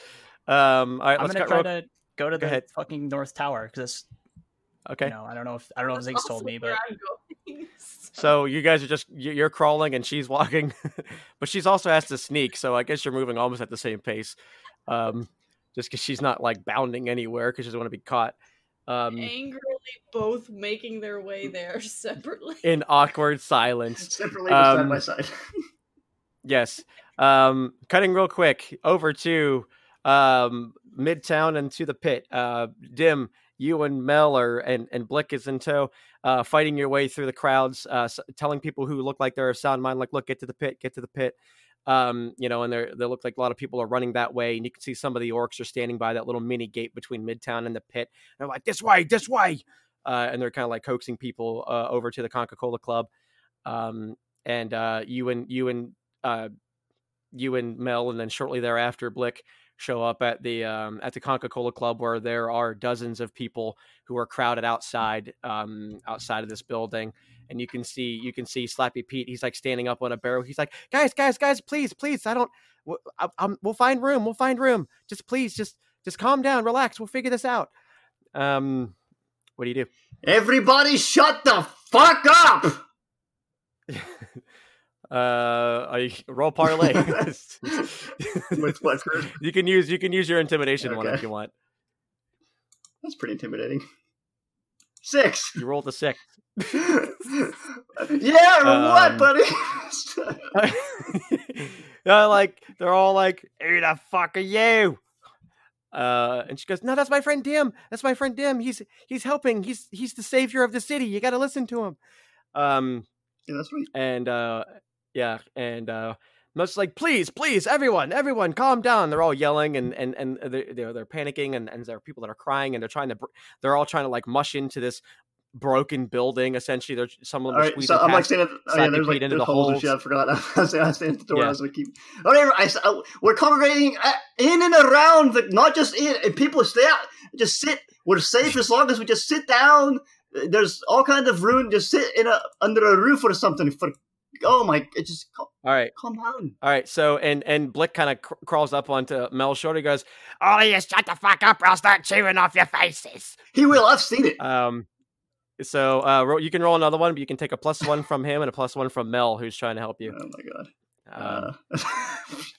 Speaker 1: Um, all right,
Speaker 4: I'm
Speaker 1: let's
Speaker 4: gonna try
Speaker 1: real-
Speaker 4: to go to the
Speaker 1: ahead.
Speaker 4: fucking North Tower because
Speaker 1: Okay.
Speaker 4: you know I don't know if I don't know if
Speaker 2: That's
Speaker 4: Zinkz told me, but <laughs>
Speaker 1: So you guys are just you- you're crawling and she's walking, <laughs> but she's also has to sneak. So I guess you're moving almost at the same pace, um, just because she's not like bounding anywhere because she doesn't want to be caught. Um,
Speaker 2: angrily both making their way there separately. <laughs>
Speaker 1: in awkward silence.
Speaker 3: Separately, but side
Speaker 1: Um,
Speaker 3: by side.
Speaker 1: Yes. Um, cutting real quick over to um, Midtown and to the pit. Uh, Dim, you and Mel are and and Blick is in tow, uh, fighting your way through the crowds, uh, telling people who look like they're of sound mind, like, "Look, get to the pit, get to the pit." Um, you know, and they they look like a lot of people are running that way, and you can see some of the orcs are standing by that little mini gate between Midtown and the pit. They're like, "This way, this way," uh, and they're kind of like coaxing people uh, over to the Coca Cola Club. Um, and uh, you and you and uh, you and Mel, and then shortly thereafter, Blick show up at the um, at the Coca Cola Club, where there are dozens of people who are crowded outside um, outside of this building, and you can see you can see Slappy Pete. He's like standing up on a barrel. He's like, "Guys, guys, guys, please, please, I don't. I, I'm, we'll find room. We'll find room. Just please, just just calm down, relax. We'll figure this out." Um, what do you do?
Speaker 3: Everybody, shut the fuck up! <laughs>
Speaker 1: Uh, I roll parlay. <laughs> <laughs>
Speaker 3: With for-
Speaker 1: you can use you can use your intimidation one if you want.
Speaker 3: That's pretty intimidating. Six.
Speaker 1: You rolled a six. <laughs>
Speaker 3: yeah, or what,
Speaker 1: Um,
Speaker 3: buddy?
Speaker 1: they're like they're all like, "Who the fuck are you?" Uh, and she goes, "No, that's my friend Dim. That's my friend Dim. He's he's helping. He's he's the savior of the city. You got to listen to him." Um,
Speaker 3: yeah, that's right.
Speaker 1: and uh, yeah, and uh, most like, "Please, please, everyone, everyone, calm down." They're all yelling and and and they're they're, they're panicking, and and there are people that are crying, and they're trying to br- they're all trying to like mush into this broken building. Essentially, they're some of them
Speaker 3: All
Speaker 1: are
Speaker 3: right, so I'm like
Speaker 1: past
Speaker 3: standing. At, oh yeah, there's like
Speaker 1: into the
Speaker 3: holes and
Speaker 1: holes.
Speaker 3: shit. I forgot. <laughs> I was, I standing at the door.
Speaker 1: Yeah.
Speaker 3: I was gonna keep. Whatever. I, s- I- we're congregating uh, in and around, the, not just in. And people stay out. Just sit. We're safe as long as we just sit down. There's all kinds of room. Just sit in a under a roof or something. For oh my, it just
Speaker 1: All right.
Speaker 3: calm down.
Speaker 1: All right, so and and Blick kind of cr- crawls up onto Mel's shoulder. He goes, "All of you, shut the fuck up, or I'll start chewing off your faces."
Speaker 3: He will. I've seen it.
Speaker 1: Um, so uh, you can roll another one, but you can take a plus one from him and a plus one from Mel, who's trying to help you.
Speaker 3: Oh my god.
Speaker 1: Um,
Speaker 3: Uh,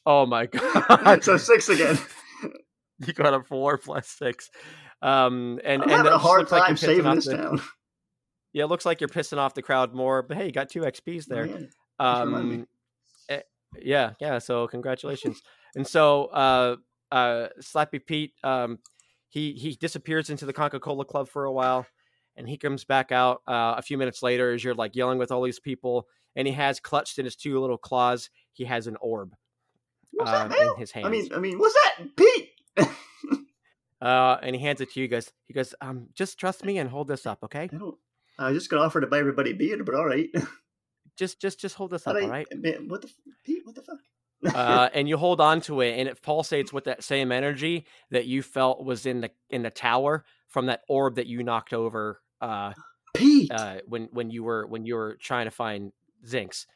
Speaker 1: oh my <laughs> god!
Speaker 3: so six again. <laughs>
Speaker 1: you got a four plus six. Um, and
Speaker 3: I'm
Speaker 1: and
Speaker 3: having a hard
Speaker 1: looks like
Speaker 3: time saving this
Speaker 1: the-
Speaker 3: town.
Speaker 1: Yeah, it looks like you're pissing off the crowd more, but hey, you got two XPs there.
Speaker 3: Oh, yeah. remind me.
Speaker 1: Um, eh, yeah, yeah. So congratulations. <laughs> and so, uh, uh, Slappy Pete, um, he he disappears into the Coca Cola Club for a while, and he comes back out uh, a few minutes later as you're like yelling with all these people, and he has clutched in his two little claws. He has an orb
Speaker 3: What's that,
Speaker 1: in his hands.
Speaker 3: I mean, I mean, what's that, Pete? <laughs>
Speaker 1: uh, and he hands it to you guys. He goes, um, just trust me and hold this up, okay?
Speaker 3: I don't. I was just gonna offer to buy everybody beer, but all right. <laughs>
Speaker 1: Just just just hold this up,
Speaker 3: All
Speaker 1: all right?
Speaker 3: What the Pete? What the fuck?
Speaker 1: uh, <laughs> and you hold on to it, and it pulsates with that same energy that you felt was in the in the tower from that orb that you knocked over uh,
Speaker 3: Pete.
Speaker 1: uh, when when you were when you were trying to find Zinkz.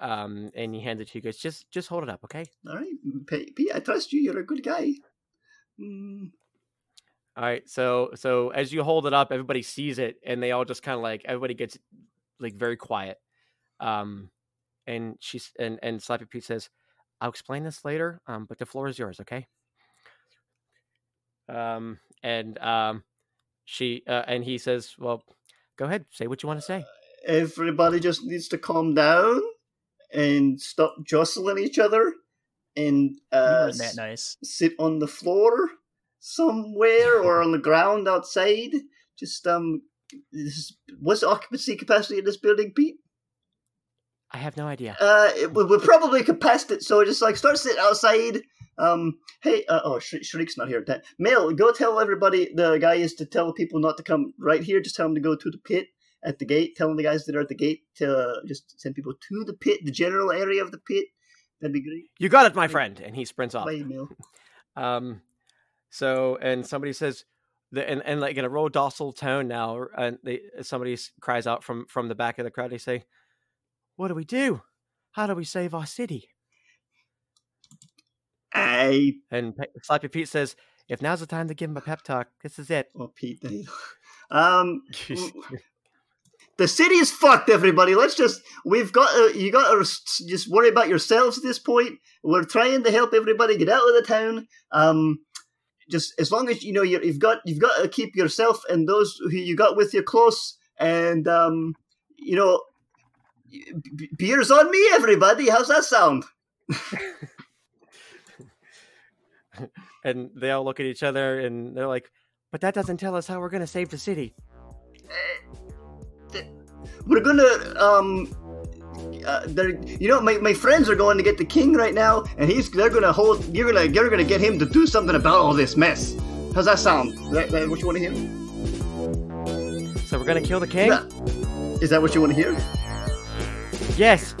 Speaker 1: um, and he hands it to you guys. Just just hold it up, okay?
Speaker 3: All right, Pete. I trust you. You're a good guy.
Speaker 1: Mm. All right. So so as you hold it up, everybody sees it, and they all just kind of like everybody gets like very quiet. Um, and she's and and Slappy Pete says, "I'll explain this later. Um, but the floor is yours, okay?" Um, and um, she uh, and he says, "Well, go ahead, say what you want to say."
Speaker 3: Everybody just needs to calm down and stop jostling each other and uh,
Speaker 4: that nice.
Speaker 3: sit on the floor somewhere or on the ground outside. Just um, this, what's the occupancy capacity in this building, Pete?
Speaker 1: I have no idea.
Speaker 3: Uh, it, we're probably capacity, so just like start sitting outside. Um, hey, uh, oh, Sh- Shariq's not here. Mel, go tell everybody the guy is to tell people not to come right here. Just tell them to go to the pit at the gate. Tell them the guys that are at the gate to uh, just send people to the pit, the general area of the pit. That'd be great.
Speaker 1: You got it, my friend. And he sprints off.
Speaker 3: Bye, Mel. <laughs>
Speaker 1: um, so and somebody says, the, and, and like in a real docile tone now, and they somebody cries out from from the back of the crowd. They say, "What do we do? How do we save our city?"
Speaker 3: I
Speaker 1: and Slappy Pete says, "If now's the time to give him a pep talk, this is it."
Speaker 3: Oh, Pete, <laughs> um, <laughs> the city is fucked. Everybody, let's just we've got to, you got to just worry about yourselves at this point. We're trying to help everybody get out of the town. Um, just as long as you know you have got you've got to keep yourself and those who you got with you close, and um, you know, b- beers on me, everybody. How's that sound? <laughs>
Speaker 1: and they all look at each other and they're like, "But that doesn't tell us how we're going to save the city."
Speaker 3: Uh, we're gonna um uh, they're, you know, my, my friends are going to get the king right now, and he's they're gonna hold. You're gonna you're gonna get him to do something about all this mess. How's that sound? Is that, that what you want to
Speaker 1: hear? So we're gonna kill the king.
Speaker 3: Is that what you want to hear?
Speaker 1: Yes.